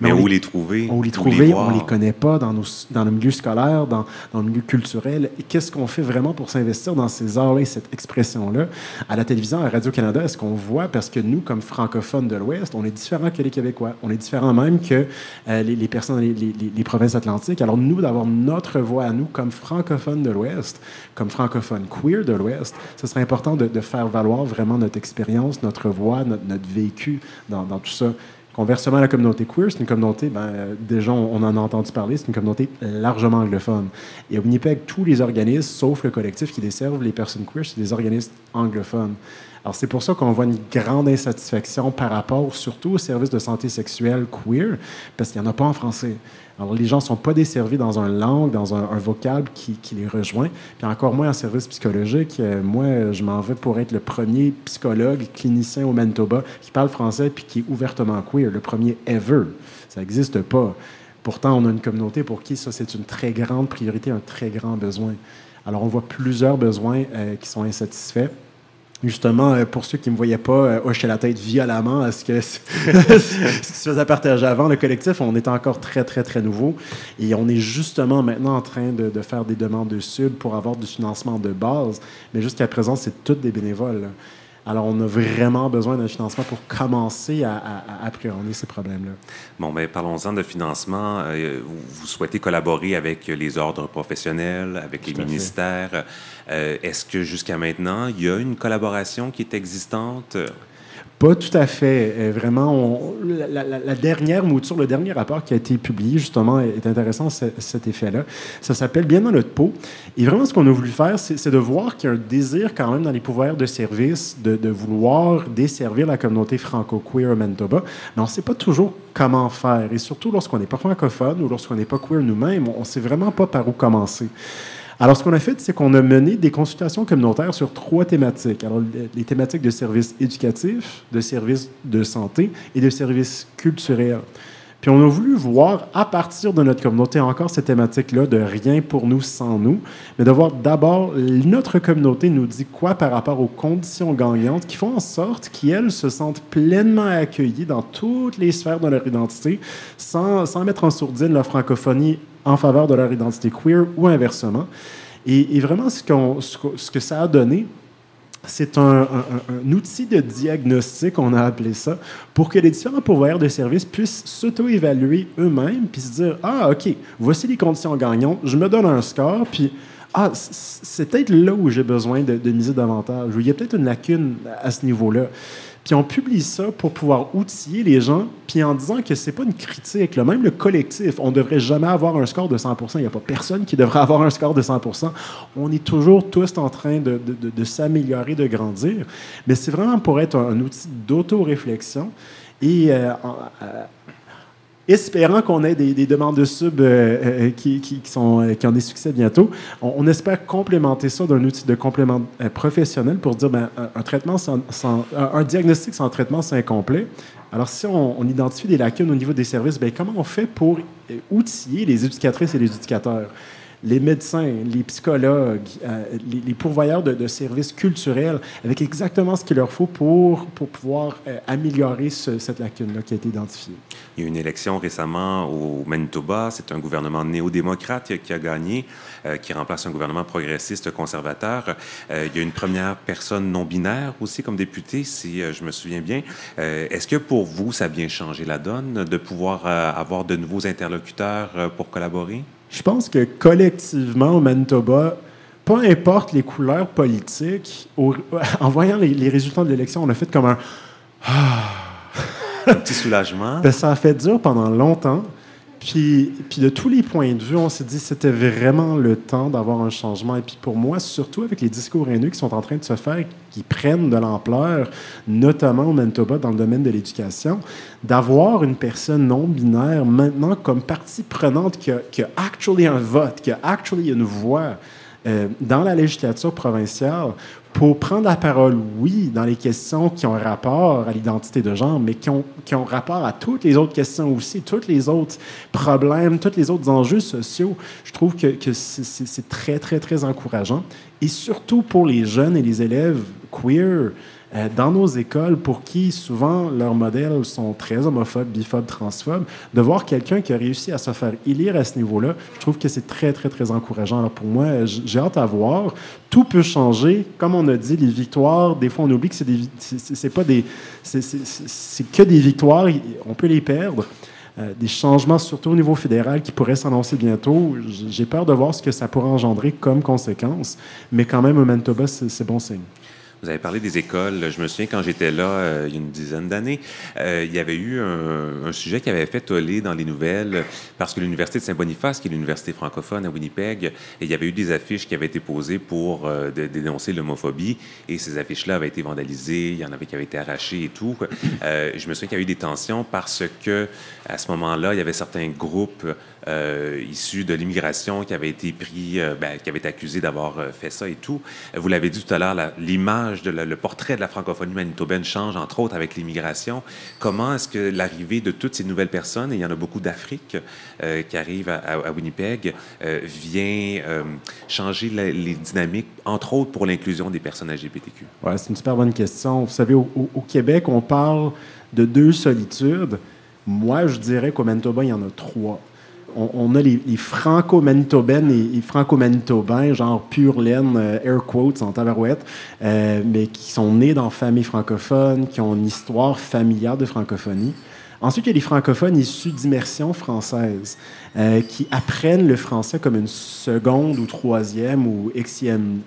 A: Mais, où les trouver?
C: Où les trouver? on les connaît pas dans, nos, dans le milieu scolaire, dans, dans le milieu culturel. Qu'est-ce qu'on fait vraiment pour s'investir dans ces arts-là et cette expression-là? À la télévision, à Radio-Canada, est-ce qu'on voit? Parce que nous, comme francophones de l'Ouest, on est différents que les Québécois. On est différents même que euh, les, les, personnes, les, provinces atlantiques. Alors, nous, d'avoir notre voix à nous comme francophones de l'Ouest, comme francophones queer de l'Ouest, ce serait important de, de faire valoir vraiment notre expérience, notre voix, notre, vécu dans, tout ça. Conversement, la communauté queer, c'est une communauté, ben, déjà, on en a entendu parler, c'est une communauté largement anglophone. Et Winnipeg, tous les organismes, sauf le collectif qui desservent les personnes queer, c'est des organismes anglophones. C'est pour ça qu'on voit une grande insatisfaction par rapport surtout aux services de santé sexuelle queer, parce qu'il n'y en a pas en français. Alors, les gens ne sont pas desservis dans une langue, dans un, vocable qui, qui, les rejoint, puis encore moins en service psychologique. Euh, moi, je m'en vais pour être le premier psychologue clinicien au Manitoba qui parle français puis qui est ouvertement queer, le premier ever. Ça n'existe pas. Pourtant, on a une communauté pour qui ça, c'est une très grande priorité, un très grand besoin. Alors, on voit plusieurs besoins euh, qui sont insatisfaits. Justement, euh, pour ceux qui ne me voyaient pas euh, hocher la tête violemment à ce, que, ce qui se partager avant, le collectif, on est encore très, très, très nouveau. Et on est justement maintenant en train de, de faire des demandes de sub pour avoir du financement de base. Mais jusqu'à présent, c'est toutes des bénévoles. Alors, on a vraiment besoin d'un financement pour commencer à, à, appréhender ces problèmes-là.
A: Bon, mais ben, parlons-en de financement. Euh, vous souhaitez collaborer avec les ordres professionnels, avec les ministères. Euh, est-ce que jusqu'à maintenant, il y a une collaboration qui est existante?
C: Pas tout à fait. Euh, vraiment, la, dernière mouture, le dernier rapport qui a été publié, justement, est intéressant, cet effet-là. Ça s'appelle Bien dans notre peau. Et vraiment, ce qu'on a voulu faire, c'est de voir qu'il y a un désir quand même dans les pouvoirs de service de, vouloir desservir la communauté franco-queer au Manitoba. Mais on ne sait pas toujours comment faire. Et surtout, lorsqu'on n'est pas francophone ou lorsqu'on n'est pas queer nous-mêmes, on ne sait vraiment pas par où commencer. Alors, ce qu'on a fait, c'est qu'on a mené des consultations communautaires sur trois thématiques. Alors, les thématiques de services éducatifs, de services de santé et de services culturels. Puis on a voulu voir, à partir de notre communauté, encore cette thématique-là de rien pour nous sans nous, mais de voir d'abord notre communauté nous dit quoi par rapport aux conditions gagnantes qui font en sorte qu'elles se sentent pleinement accueillies dans toutes les sphères de leur identité, sans, sans mettre en sourdine la francophonie en faveur de leur identité queer ou inversement. Et, vraiment, ce, ce, que ça a donné, c'est un, outil de diagnostic, on a appelé ça, pour que les différents pouvoirs de service puissent s'auto-évaluer eux-mêmes, puis se dire Ah, OK, voici les conditions gagnantes, je me donne un score, puis Ah, c'est peut-être là où j'ai besoin de, miser davantage, il y a peut-être une lacune à ce niveau-là. Puis on publie ça pour pouvoir outiller les gens, puis en disant que c'est pas une critique. Même le collectif, on devrait jamais avoir un score de 100 Il n'y a pas personne qui devrait avoir un score de 100% On est toujours tous en train de, de, de, s'améliorer, de grandir. Mais c'est vraiment pour être un, outil d'auto-réflexion et euh, euh, espérant qu'on ait des, demandes de sub euh, euh, qui, sont, euh, qui ont des succès bientôt. On, espère complémenter ça d'un outil de complément professionnel pour dire ben, un, traitement un diagnostic sans traitement, c'est incomplet. Alors, si on, identifie des lacunes au niveau des services, ben, comment on fait pour outiller les éducatrices et les éducateurs? les médecins, les psychologues, les, pourvoyeurs de, services culturels, avec exactement ce qu'il leur faut pour, pour pouvoir améliorer cette lacune-là qui a été identifiée.
A: Il y a eu une élection récemment au Manitoba. C'est un gouvernement néo-démocrate qui a gagné, euh, qui remplace un gouvernement progressiste conservateur. il y a une première personne non-binaire aussi comme députée, si je me souviens bien. Est-ce que pour vous, ça a bien changé la donne de pouvoir avoir de nouveaux interlocuteurs pour collaborer?
C: Je pense que collectivement, au Manitoba, peu importe les couleurs politiques, en voyant les, résultats de l'élection, on a fait comme un.
A: un petit soulagement.
C: Ben, ça a fait dur pendant longtemps. Puis, puis de tous les points de vue, on s'est dit que c'était vraiment le temps d'avoir un changement. Et puis pour moi, surtout avec les discours haineux qui sont en train de se faire, qui prennent de l'ampleur, notamment au Manitoba dans le domaine de l'éducation, d'avoir une personne non binaire maintenant comme partie prenante qui a, qui actually un vote, qui a actually une voix euh, dans la législature provinciale pour prendre la parole, oui, dans les questions qui ont rapport à l'identité de genre, mais qui ont, qui ont rapport à toutes les autres questions aussi, tous les autres problèmes, tous les autres enjeux sociaux. Je trouve que, que c'est très, très, très encourageant. Et surtout pour les jeunes et les élèves queer, euh, dans nos écoles, pour qui souvent leurs modèles sont très homophobes, biphobes, transphobes, de voir quelqu'un qui a réussi à se faire élire à ce niveau-là, je trouve que c'est très, très, très encourageant. Alors pour moi, j'ai hâte à voir. Tout peut changer. Comme on a dit, les victoires, des fois on oublie que c'est des, c'est pas des, c'est que des victoires. On peut les perdre. Euh, des changements, surtout au niveau fédéral, qui pourraient s'annoncer bientôt. J'ai peur de voir ce que ça pourrait engendrer comme conséquence, mais quand même, au Manitoba, c'est bon signe.
A: Vous avez parlé des écoles. Je me souviens quand j'étais là, euh, il y a une dizaine d'années, euh, il y avait eu un, sujet qui avait fait toller dans les nouvelles parce que l'Université de Saint-Boniface, qui est l'université francophone à Winnipeg, et il y avait eu des affiches qui avaient été posées pour euh, dénoncer l'homophobie et ces affiches-là avaient été vandalisées, il y en avait qui avaient été arrachées et tout. je me souviens qu'il y a eu des tensions parce que à ce moment-là, il y avait certains groupes euh, issus de l'immigration qui avaient été pris, euh, ben, qui avaient été accusés d'avoir euh, fait ça et tout. Vous l'avez dit tout à l'heure, l'image, le portrait de la francophonie manitobaine change, entre autres, avec l'immigration. Comment est-ce que l'arrivée de toutes ces nouvelles personnes, et il y en a beaucoup d'Afrique qui arrivent à, Winnipeg, vient changer les dynamiques, entre autres pour l'inclusion des personnes LGBTQ?
C: Ouais, c'est une super bonne question. Vous savez, au Québec, on parle de deux solitudes. Moi, je dirais qu'au Manitoba, il y en a trois on, a les, franco-manitobaines et franco-manitobains, genre pure laine, euh, air quotes en tabarouette, euh, mais qui sont nés dans familles francophones, qui ont une histoire familiale de francophonie. Ensuite, il y a les francophones issus d'immersion française, euh, qui apprennent le français comme une seconde ou troisième ou exième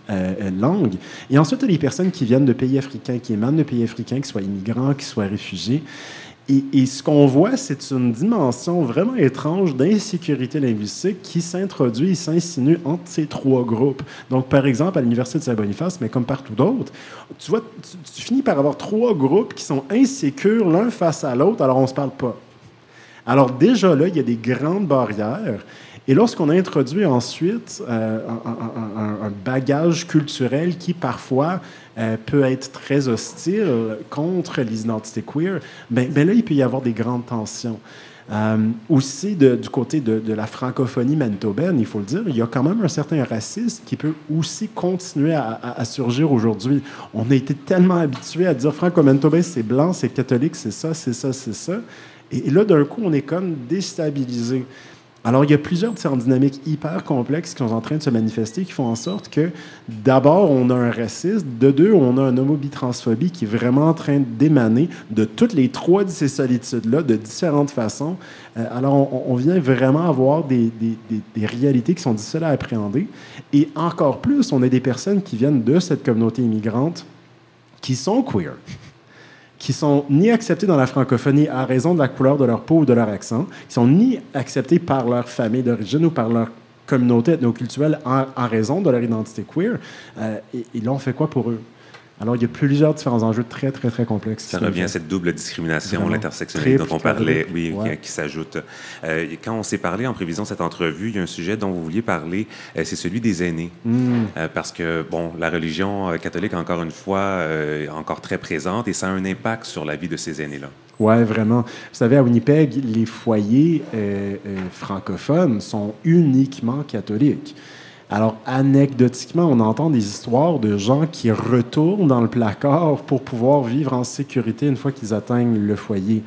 C: langue. Et ensuite, il y a les personnes qui viennent de pays africains, qui émanent de pays africains, qui soient immigrants, qui soient réfugiés. Et, ce qu'on voit, c'est une dimension vraiment étrange d'insécurité linguistique qui s'introduit et s'insinue entre ces trois groupes. Donc, par exemple, à l'Université de Saint-Boniface, mais comme partout d'autres, tu vois, tu, finis par avoir trois groupes qui sont insécures l'un face à l'autre, alors on ne se parle pas. Alors déjà là, il y a des grandes barrières. Et lorsqu'on a introduit ensuite euh, un, bagage culturel qui parfois euh, peut être très hostile contre les identités queer, ben, ben, là, il peut y avoir des grandes tensions. Euh, aussi, du côté de, la francophonie manitobaine, il faut le dire, il y a quand même un certain racisme qui peut aussi continuer à, surgir aujourd'hui. On a été tellement habitués à dire franco-manitobain, c'est blanc, c'est catholique, c'est ça, c'est ça, c'est ça. Et, et là, d'un coup, on est comme déstabilisé. Alors, il y a plusieurs différentes dynamiques hyper complexes qui sont en train de se manifester qui font en sorte que, d'abord, on a un racisme, de deux, on a un homobitransphobie qui est vraiment en train d'émaner de toutes les trois de ces solitudes-là, de différentes façons. Euh, alors, on, vient vraiment avoir des, des, réalités qui sont difficiles à appréhender. Et encore plus, on a des personnes qui viennent de cette communauté immigrante qui sont queer qui sont ni acceptés dans la francophonie à raison de la couleur de leur peau ou de leur accent, qui sont ni acceptés par leur famille d'origine ou par leur communauté ethnoculturelle en, en raison de leur identité queer. Euh, et, fait quoi pour eux? Alors, il y a plusieurs différents enjeux très, très, très complexes.
A: Ça revient à cette double discrimination, l'intersectionnalité dont on parlait, oui, qui, s'ajoute. Euh, quand on s'est parlé en prévision de cette entrevue, il y a un sujet dont vous vouliez parler, euh, c'est celui des aînés. Hmm. Euh, parce que, bon, la religion catholique, encore une fois, encore très présente et ça a un impact sur la vie de ces aînés-là.
C: Oui, vraiment. Vous savez, à Winnipeg, les foyers francophones sont uniquement catholiques. Alors, anecdotiquement, on entend des histoires de gens qui retournent dans le placard pour pouvoir vivre en sécurité une fois qu'ils atteignent le foyer.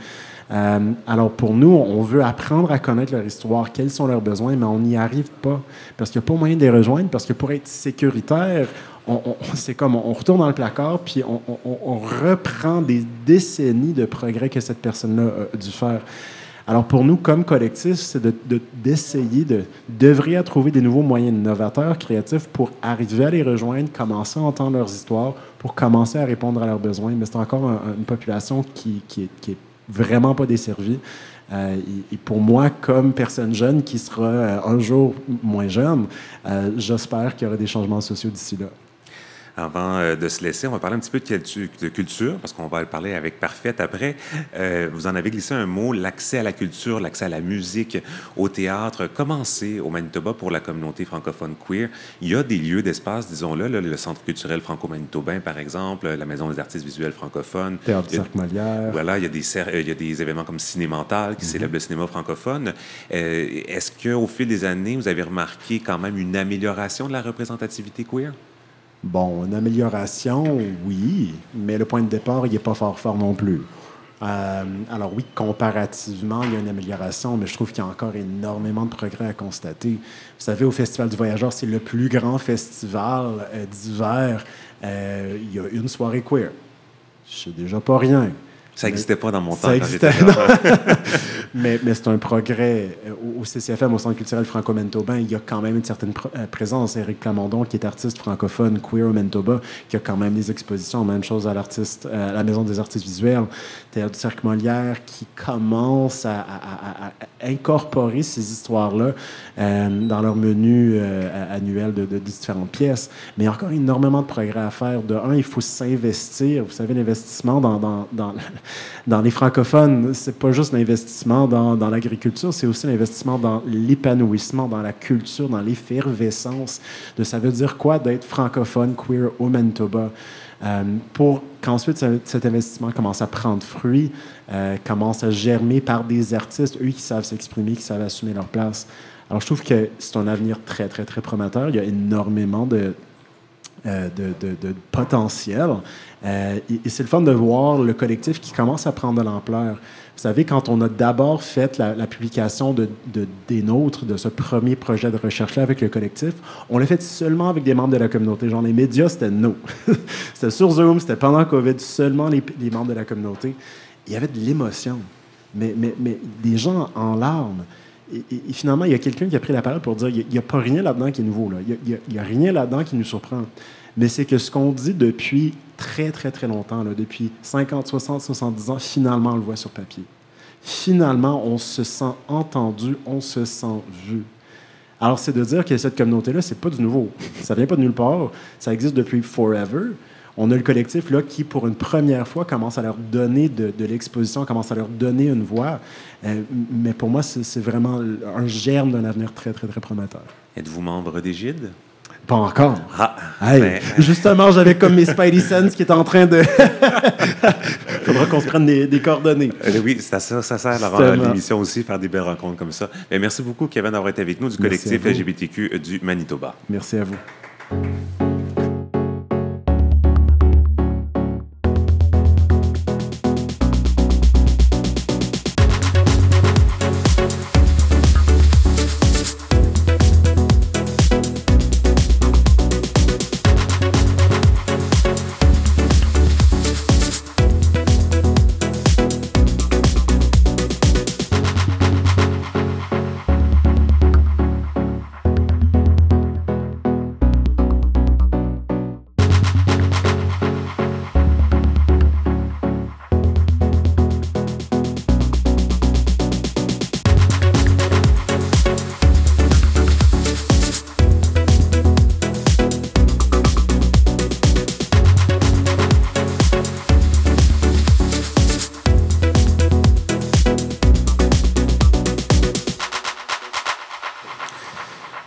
C: Euh, alors, pour nous, on veut apprendre à connaître leur histoire, quels sont leurs besoins, mais on n'y arrive pas parce qu'il n'y a pas moyen de les rejoindre, parce que pour être sécuritaire, c'est comme on retourne dans le placard, puis on, reprend des décennies de progrès que cette personne-là a dû faire. Alors pour nous, comme collectif, c'est d'essayer de, d'œuvrer à trouver des nouveaux moyens novateurs, créatifs, pour arriver à les rejoindre, commencer à entendre leurs histoires, pour commencer à répondre à leurs besoins. Mais c'est encore une population qui, qui, est, vraiment pas desservie. Euh, et, pour moi, comme personne jeune qui sera euh, un jour moins jeune, euh, j'espère qu'il y aura des changements sociaux d'ici là.
A: Avant euh, de se laisser, on va parler un petit peu de culture, parce qu'on va le parler avec Parfaite après. Euh, vous en avez glissé un mot, l'accès à la culture, l'accès à la musique, au théâtre. Commencez au Manitoba pour la communauté francophone queer? Il y a des lieux d'espace, disons-le, le Centre culturel franco-manitobain, par exemple, la Maison des artistes visuels francophones.
C: Théâtre Cirque Molière.
A: Voilà, il y, a des, il y a des événements comme Cinémental qui mm célèbrent le cinéma francophone. Euh, est-ce qu'au fil des années, vous avez remarqué quand même une amélioration de la représentativité queer?
C: Bon, une amélioration, oui, mais le point de départ, il n'est pas fort fort non plus. Euh, alors oui, comparativement, il y a une amélioration, mais je trouve qu'il y a encore énormément de progrès à constater. Vous savez, au Festival du Voyageur, c'est le plus grand festival euh, d'hiver. Euh, il y a une soirée queer. C'est déjà pas rien.
A: Ça n'existait pas dans mon temps.
C: mais, mais c'est un progrès. Au, CCFM, au Centre culturel franco-manitobain, il y a quand même une certaine euh, présence. Éric Plamondon, qui est artiste francophone, queer au Manitoba, qui a quand même des expositions. Même chose à, l'artiste, euh, à la Maison des artistes visuels. Théâtre du Cirque Molière, qui commence à, incorporer ces histoires-là euh, dans leur menu annuel de, différentes pièces. Mais il y a encore énormément de progrès à faire. De un, il faut s'investir. Vous savez, l'investissement dans, les francophones, c'est pas juste l'investissement dans, dans l'agriculture, c'est aussi l'investissement dans l'épanouissement, dans la culture, dans l'effervescence de ça veut dire quoi d'être francophone, queer au Manitoba? Euh, pour qu'ensuite cet investissement commence à prendre fruit, euh, commence à germer par des artistes, eux qui savent s'exprimer, qui savent assumer leur place. Alors je trouve que c'est un avenir très, très, très prometteur. Il y a énormément de, euh, de, de, potentiel. Euh, et, c'est le fun de voir le collectif qui commence à prendre de l'ampleur. Vous savez, quand on a d'abord fait la, publication de, des nôtres, de ce premier projet de recherche-là avec le collectif, on l'a fait seulement avec des membres de la communauté. Genre, les médias, c'était nous. c'était sur Zoom, c'était pendant COVID, seulement les, les, membres de la communauté. Il y avait de l'émotion, mais, mais, mais des gens en larmes. Et, finalement, il y a quelqu'un qui a pris la parole pour dire il n'y a, pas rien là-dedans qui est nouveau. Là. Il n'y a, rien là-dedans qui nous surprend. Mais c'est que ce qu'on dit depuis très, très, très longtemps, là, depuis 50, 60, 70 ans, finalement, on le voit sur papier. Finalement, on se sent entendu, on se sent vu. Alors, c'est de dire que cette communauté-là, c'est pas du nouveau. Ça vient pas de nulle part. Ça existe depuis forever. On a le collectif là qui, pour une première fois, commence à leur donner de, l'exposition, commence à leur donner une voix. Euh, mais pour moi, c'est vraiment un germe d'un avenir très, très, très prometteur.
A: Êtes-vous membre d'Égide?
C: Pas encore. Ah, ben, Justement, j'avais comme mes Spidey Sense qui est en train de. Il faudra qu'on se prenne des, coordonnées.
A: Euh, oui, ça, ça, ça sert à l'émission aussi, faire des belles rencontres comme ça. Mais merci beaucoup, Kevin, d'avoir été avec nous du collectif LGBTQ du Manitoba.
C: Merci à vous.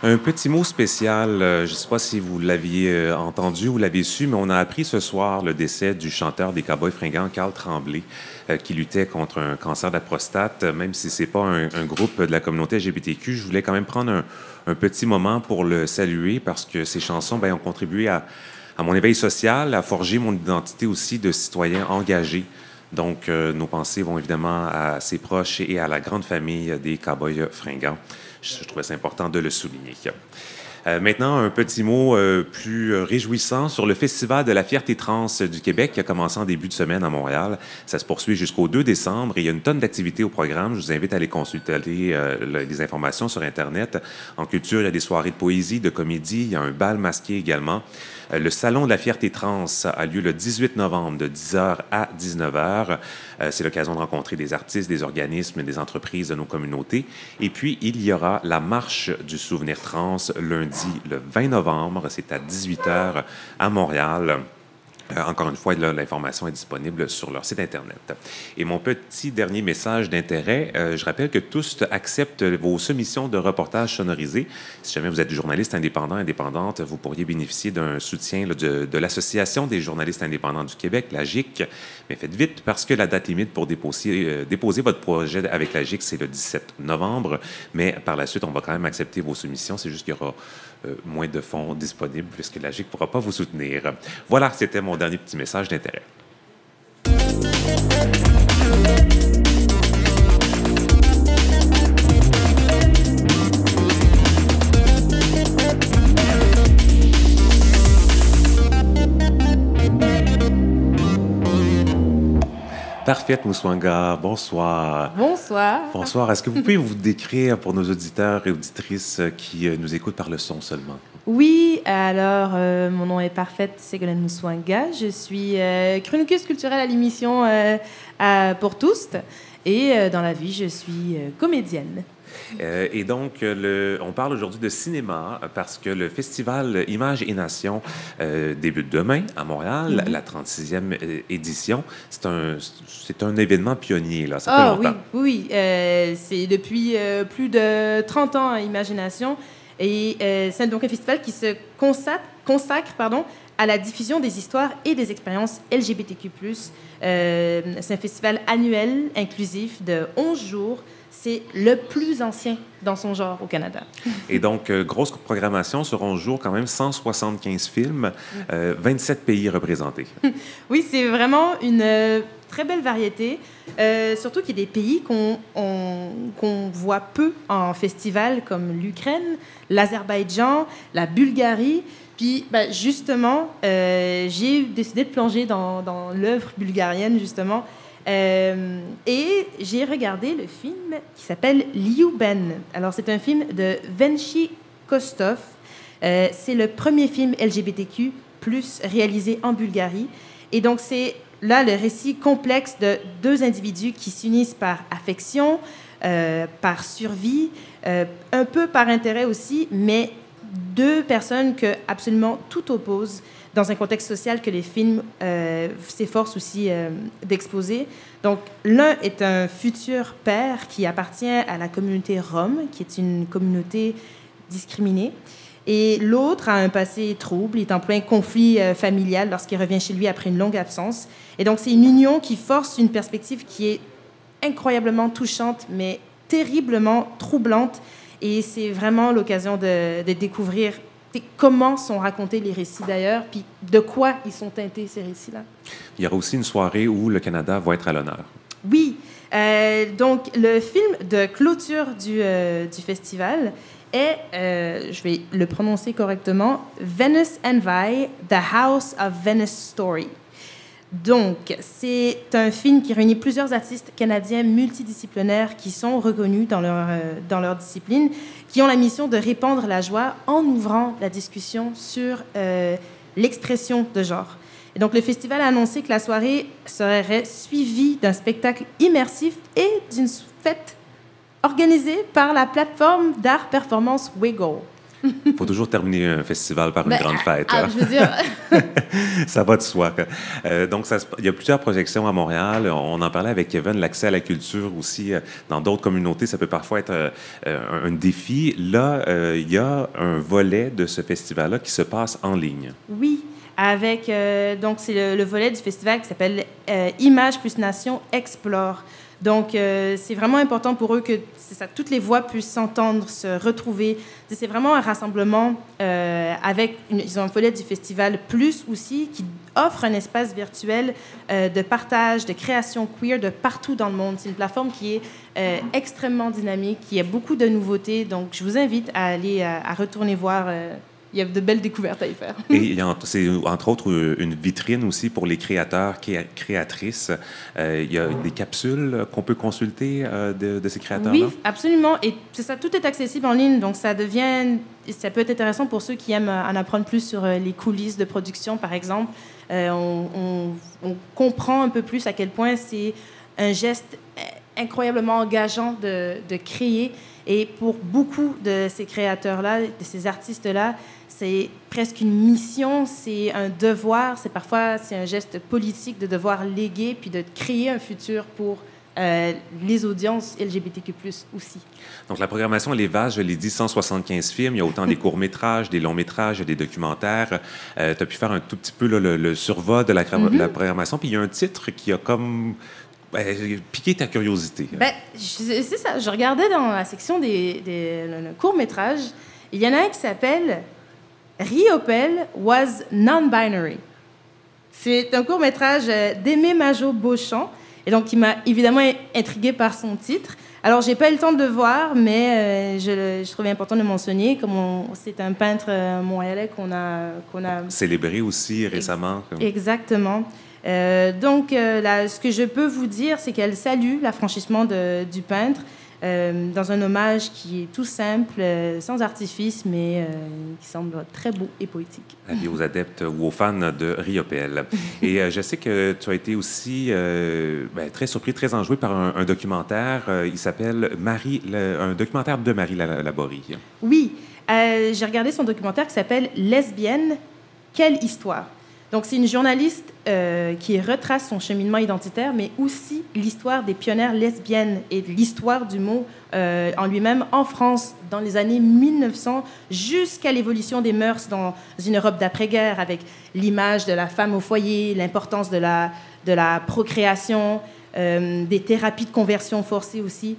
A: Un petit mot spécial, euh, je ne sais pas si vous l'aviez euh, entendu ou l'aviez su, mais on a appris ce soir le décès du chanteur des Cowboys fringants, Carl Tremblay, euh, qui luttait contre un cancer de la prostate. Même si ce n'est pas un, groupe de la communauté LGBTQ, je voulais quand même prendre un, petit moment pour le saluer parce que ses chansons ben, ont contribué à, à, mon éveil social, à forger mon identité aussi de citoyen engagé. Donc, nos pensées vont évidemment à ses proches et à la grande famille des Cowboys fringants. Je, trouvais c'est important de le souligner. Euh, maintenant, un petit mot euh, plus réjouissant sur le Festival de la fierté trans du Québec qui a commencé en début de semaine à Montréal. Ça se poursuit jusqu'au 2 décembre et il y a une tonne d'activités au programme. Je vous invite à aller consulter euh, les informations sur Internet. En culture, il y a des soirées de poésie, de comédie, il y a un bal masqué également. Euh, le Salon de la fierté trans a lieu le 18 novembre de 10h à 19h. Euh, c'est l'occasion de rencontrer des artistes, des organismes, des entreprises de nos communautés. Et puis, il y aura la marche du souvenir trans lundi le 20 novembre. C'est à 18h à Montréal. Euh, encore une fois, l'information est disponible sur leur site Internet. Et mon petit dernier message d'intérêt, euh, je rappelle que tous acceptent vos soumissions de reportages sonorisés. Si jamais vous êtes journaliste indépendant, indépendante, vous pourriez bénéficier d'un soutien de, l'Association des journalistes indépendants du Québec, la GIC. Mais faites vite parce que la date limite pour déposer, euh, déposer votre projet avec la GIC, c'est le 17 novembre. Mais par la suite, on va quand même accepter vos soumissions. C'est juste qu'il y aura euh, moins de fonds disponibles puisque la GIC ne pourra pas vous soutenir. Voilà, c'était mon dernier petit message d'intérêt. Parfait, Mouswanga. Bonsoir.
D: Bonsoir.
A: Bonsoir. Est-ce que vous pouvez vous décrire pour nos auditeurs et auditrices qui euh, nous écoutent par le son seulement?
D: Oui, alors euh, mon nom est Parfaite Ségolène Mouswanga. Je suis euh, chroniqueuse culturelle à l'émission Pour tous. Et dans la vie, je suis comédienne.
A: Euh, et donc, le, on parle aujourd'hui de cinéma parce que le festival Images et Nations euh, débute demain à Montréal, mhm. la 36e euh, édition. C'est un, c'est un événement pionnier, là. Ça fait ah longtemps.
D: Oui, oui. c'est depuis plus de 30 ans à Imagination. Et c'est donc un festival qui se consacre, consacre pardon, à la diffusion des histoires et des expériences LGBTQ+. c'est un festival annuel inclusif de 11 jours c'est le plus ancien dans son genre au Canada.
A: Et donc, euh, grosse programmation sur 11 jours, quand même 175 films, 27 euh, pays représentés.
D: oui, c'est vraiment une euh, très belle variété, surtout qu'il y a des pays qu'on voit peu en festival, comme l'Ukraine, l'Azerbaïdjan, la Bulgarie. Puis, ben, justement, j'ai décidé de plonger dans, dans l'œuvre bulgarienne, justement, euh, et j'ai regardé le film qui s'appelle Liu Ben. Alors, c'est un film de Venchi Kostov. Euh, c'est le premier film LGBTQ plus réalisé en Bulgarie. Et donc, c'est là le récit complexe de deux individus qui s'unissent par affection, euh, par survie, un peu par intérêt aussi, mais deux personnes que absolument tout oppose dans un contexte social que les films euh, s'efforcent aussi euh, d'exposer. Donc, l'un est un futur père qui appartient à la communauté rome, qui est une communauté discriminée. Et l'autre a un passé trouble, il est en plein conflit euh, familial lorsqu'il revient chez lui après une longue absence. Et donc, c'est une union qui force une perspective qui est incroyablement touchante, mais terriblement troublante. Et c'est vraiment l'occasion de, de découvrir comment sont racontés les récits d'ailleurs, puis de quoi ils sont teintés, ces récits-là?
A: Il y aura aussi une soirée où le Canada va être à l'honneur.
D: Oui. Euh, donc, le film de clôture du, euh, du festival est, euh, je vais le prononcer correctement, Venice Envy, The House of Venice Story. Donc, c'est un film qui réunit plusieurs artistes canadiens multidisciplinaires qui sont reconnus dans leur, euh, dans leur discipline, qui ont la mission de répandre la joie en ouvrant la discussion sur euh, l'expression de genre. Et donc, le festival a annoncé que la soirée serait suivie d'un spectacle immersif et d'une fête organisée par la plateforme d'art performance Wiggle.
A: Il faut toujours terminer un festival par une
D: Ben,
A: grande fête.
D: ah,
A: hein.
D: je veux dire,
A: ça va de soi. Euh, donc, ça il y a plusieurs projections à Montréal. On en parlait avec Kevin. L'accès à la culture aussi, euh, dans d'autres communautés, ça peut parfois être euh, euh, un défi. Là, euh, il y a un volet de ce festival-là qui se passe en ligne.
D: Oui, avec euh, donc c'est le, le volet du festival qui s'appelle euh, Images plus Nation Explore. Donc euh, c'est vraiment important pour eux que ça, toutes les voix puissent s'entendre, se retrouver. C'est vraiment un rassemblement euh, avec ils ont un volet du festival plus aussi qui offre un espace virtuel de partage, de création queer de partout dans le monde. C'est une plateforme qui est extrêmement dynamique, qui a beaucoup de nouveautés. Donc je vous invite à aller à retourner voir. Il y a de belles découvertes à y faire.
A: Et c'est entre autres euh, une vitrine aussi pour les créateurs, créa- créatrices. Euh, il y a des capsules qu'on peut consulter euh, de, de ces créateurs-là?
D: Oui, absolument. Et c'est ça, tout est accessible en ligne, donc ça devient, ça peut être intéressant pour ceux qui aiment en apprendre plus sur les coulisses de production, par exemple. Euh, on, on- on comprend un peu plus à quel point c'est un geste incroyablement engageant de, de créer. Et pour beaucoup de ces créateurs-là, de ces artistes-là, c'est presque une mission, c'est un devoir, c'est parfois c'est un geste politique de devoir léguer puis de créer un futur pour euh, les audiences LGBTQ+ aussi.
A: Donc, la programmation, elle est vaste. Je l'ai dit, 175 films. Il y a autant des courts-métrages, des longs-métrages, des documentaires. tu as pu faire un tout petit peu là, le, le survol de la,
D: Mm-hmm.
A: programmation. Puis, il y a un titre qui a comme ben, piqué ta curiosité.
D: Ben, c'est ça. Je regardais dans la section des, des le-. Il y en a un qui s'appelle Riopel was non-binary. C'est un court-métrage euh, d'Aimé Majot Beauchamp, et donc qui m'a évidemment intrigué par son titre. Alors, j'ai pas eu le temps de le voir, mais euh, je, je trouvais important de mentionner, comme c'est un peintre euh, montréalais qu'on a, qu'on a
A: Célébré aussi récemment. comme-
D: Exactement. Euh, donc, là, ce que je peux vous dire, c'est qu'elle salue l'affranchissement du peintre euh, dans un hommage qui est tout simple, euh, sans artifice, mais euh, qui semble très beau et poétique.
A: Avis aux adeptes ou aux fans de Riopel. Et euh, je sais que tu as été aussi ben, très surpris, très enjoué par un, un documentaire. Il s'appelle Marie, le- un documentaire de Marie La- Laborie.
D: Oui, j'ai regardé son documentaire qui s'appelle Lesbienne, quelle histoire? Donc, c'est une journaliste euh, qui retrace son cheminement identitaire, mais aussi l'histoire des pionnières lesbiennes et l'histoire du mot euh, en lui-même en France dans les années 1900 jusqu'à l'évolution des mœurs dans une Europe d'après-guerre avec l'image de la femme au foyer, l'importance de la, de la procréation, euh, des thérapies de conversion forcée aussi.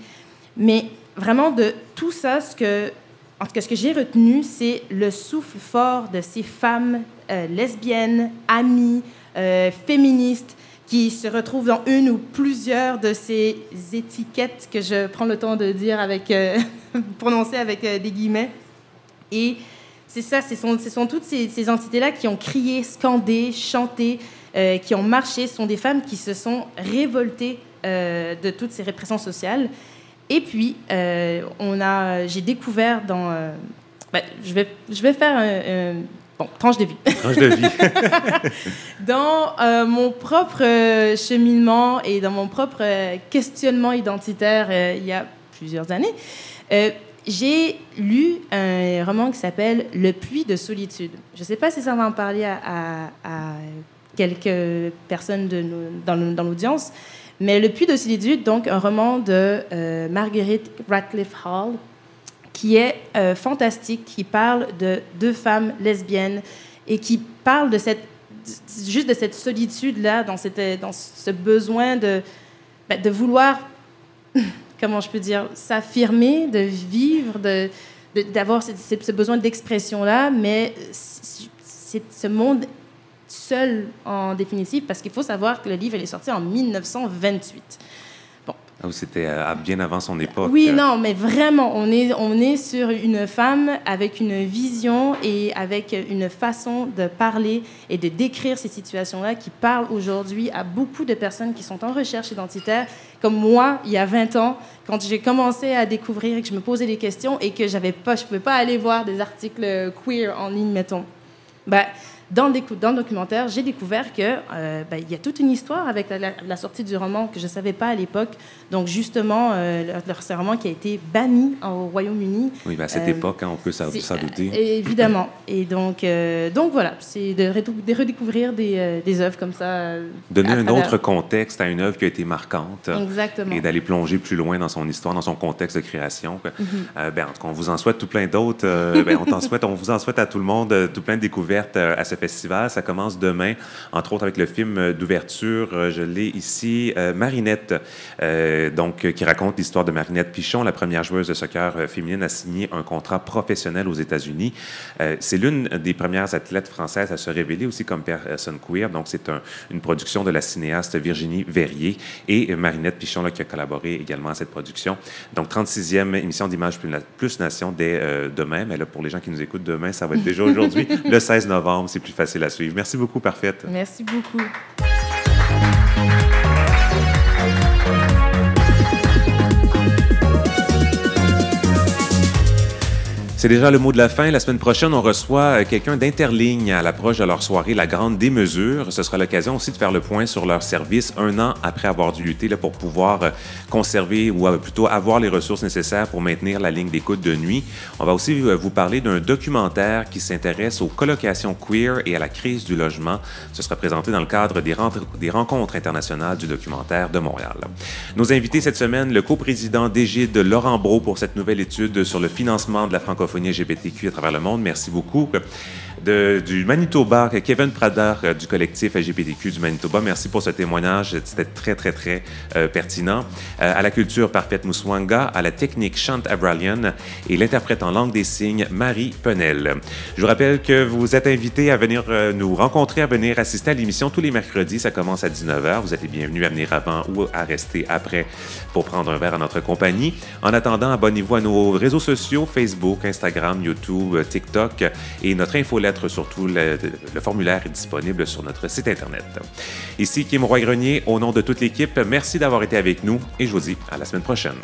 D: Mais vraiment, de tout ça, ce que, en tout cas, ce que j'ai retenu, c'est le souffle fort de ces femmes euh, lesbiennes, amies, euh, féministes, qui se retrouvent dans une ou plusieurs de ces étiquettes que je prends le temps de dire avec, euh, prononcer avec des guillemets. Et c'est ça, ce sont, sont toutes ces, entités-là qui ont crié, scandé, chanté, qui ont marché. Ce sont des femmes qui se sont révoltées de toutes ces répressions sociales. Et puis, on a, j'ai découvert dans... ben, je, vais, je vais faire un- bon, tranche de vie.
A: Tranche de vie.
D: Dans euh, mon propre euh, cheminement et dans mon propre euh, questionnement identitaire il y a plusieurs années, j'ai lu un roman qui s'appelle Le puits de solitude. Je ne sais pas si ça va en parler à, à- à quelques personnes de nous- dans dans l'audience, mais Le puits de solitude, donc un roman de Marguerite Radcliffe Hall, qui est euh, fantastique, qui parle de deux femmes lesbiennes et qui parle de cette juste de cette solitude là, dans cette dans ce besoin de ben, de vouloir comment je peux dire s'affirmer, de vivre, de d'avoir ce, besoin d'expression là, mais c'est ce monde seul en définitive parce qu'il faut savoir que le livre est sorti en 1928.
A: Ah C'était euh, bien avant son époque.
D: Oui, non, mais vraiment, on est, on est sur une femme avec une vision et avec une façon de parler et de décrire ces situations-là qui parlent aujourd'hui à beaucoup de personnes qui sont en recherche identitaire, comme moi, il y a 20 ans, quand j'ai commencé à découvrir et que je me posais des questions et que pas, je pouvais pas aller voir des articles queer en ligne, mettons. Ben, dans le, dans le documentaire, j'ai découvert qu'il euh, ben, y a toute une histoire avec la, sortie du roman que je ne savais pas à l'époque. Donc, justement, euh, leur, roman qui a été banni au Royaume-Uni.
A: Oui, ben à cette époque, hein, on peut s'en douter.
D: évidemment. Et donc, donc voilà, c'est de, redécouvrir des, des œuvres comme ça.
A: Donner un autre contexte à une œuvre qui a été marquante.
D: Exactement.
A: Et d'aller plonger plus loin dans son histoire, dans son contexte de création. Ben, en tout cas, on vous en souhaite tout plein d'autres. ben, on, souhaite, on vous en souhaite à tout le monde tout plein de découvertes à ce festival. Ça commence demain, entre autres avec le film d'ouverture, euh, je l'ai ici, euh, Marinette, euh, donc, qui raconte l'histoire de Marinette Pichon, la première joueuse de soccer féminine à signer un contrat professionnel aux États-Unis. c'est l'une des premières athlètes françaises à se révéler aussi comme personne queer. Donc, c'est une production de la cinéaste Virginie Verrier et Marinette Pichon là, qui a collaboré également à cette production. Donc, 36e émission d'Images plus Nation dès demain. Mais là, pour les gens qui nous écoutent demain, ça va être déjà aujourd'hui, le 16 novembre. C'est plus facile à suivre. Merci beaucoup, Parfaite.
D: Merci beaucoup.
A: C'est déjà le mot de la fin. La semaine prochaine, on reçoit euh, quelqu'un d'Interligne à l'approche de leur soirée La Grande Démesure. Ce sera l'occasion aussi de faire le point sur leur service un an après avoir dû lutter pour pouvoir euh, conserver ou euh, plutôt avoir les ressources nécessaires pour maintenir la ligne d'écoute de nuit. On va aussi vous parler d'un documentaire qui s'intéresse aux colocations queer et à la crise du logement. Ce sera présenté dans le cadre des, des rencontres internationales du documentaire de Montréal. Nos invités cette semaine, le coprésident d'Égide Laurent Brault pour cette nouvelle étude sur le financement de la francophonie LGBTQ à travers le monde. Merci beaucoup du Manitoba, Kevin Prader euh, du collectif LGBTQ du Manitoba. Merci pour ce témoignage. C'était très, très, très euh, pertinent. Euh, à la culture parfaite Mouswanga, à la technique Chant Abralian et l'interprète en langue des signes Marie Penel. Je vous rappelle que vous êtes invités à venir nous rencontrer, à venir assister à l'émission tous les mercredis. Ça commence à 19h. Vous êtes les bienvenus à venir avant ou à rester après pour prendre un verre en notre compagnie. En attendant, abonnez-vous à nos réseaux sociaux Facebook, Instagram, YouTube, TikTok et notre infolette surtout le, le, formulaire est disponible sur notre site Internet. Ici Kim Roy-Grenier, au nom de toute l'équipe, merci d'avoir été avec nous et je vous dis à la semaine prochaine.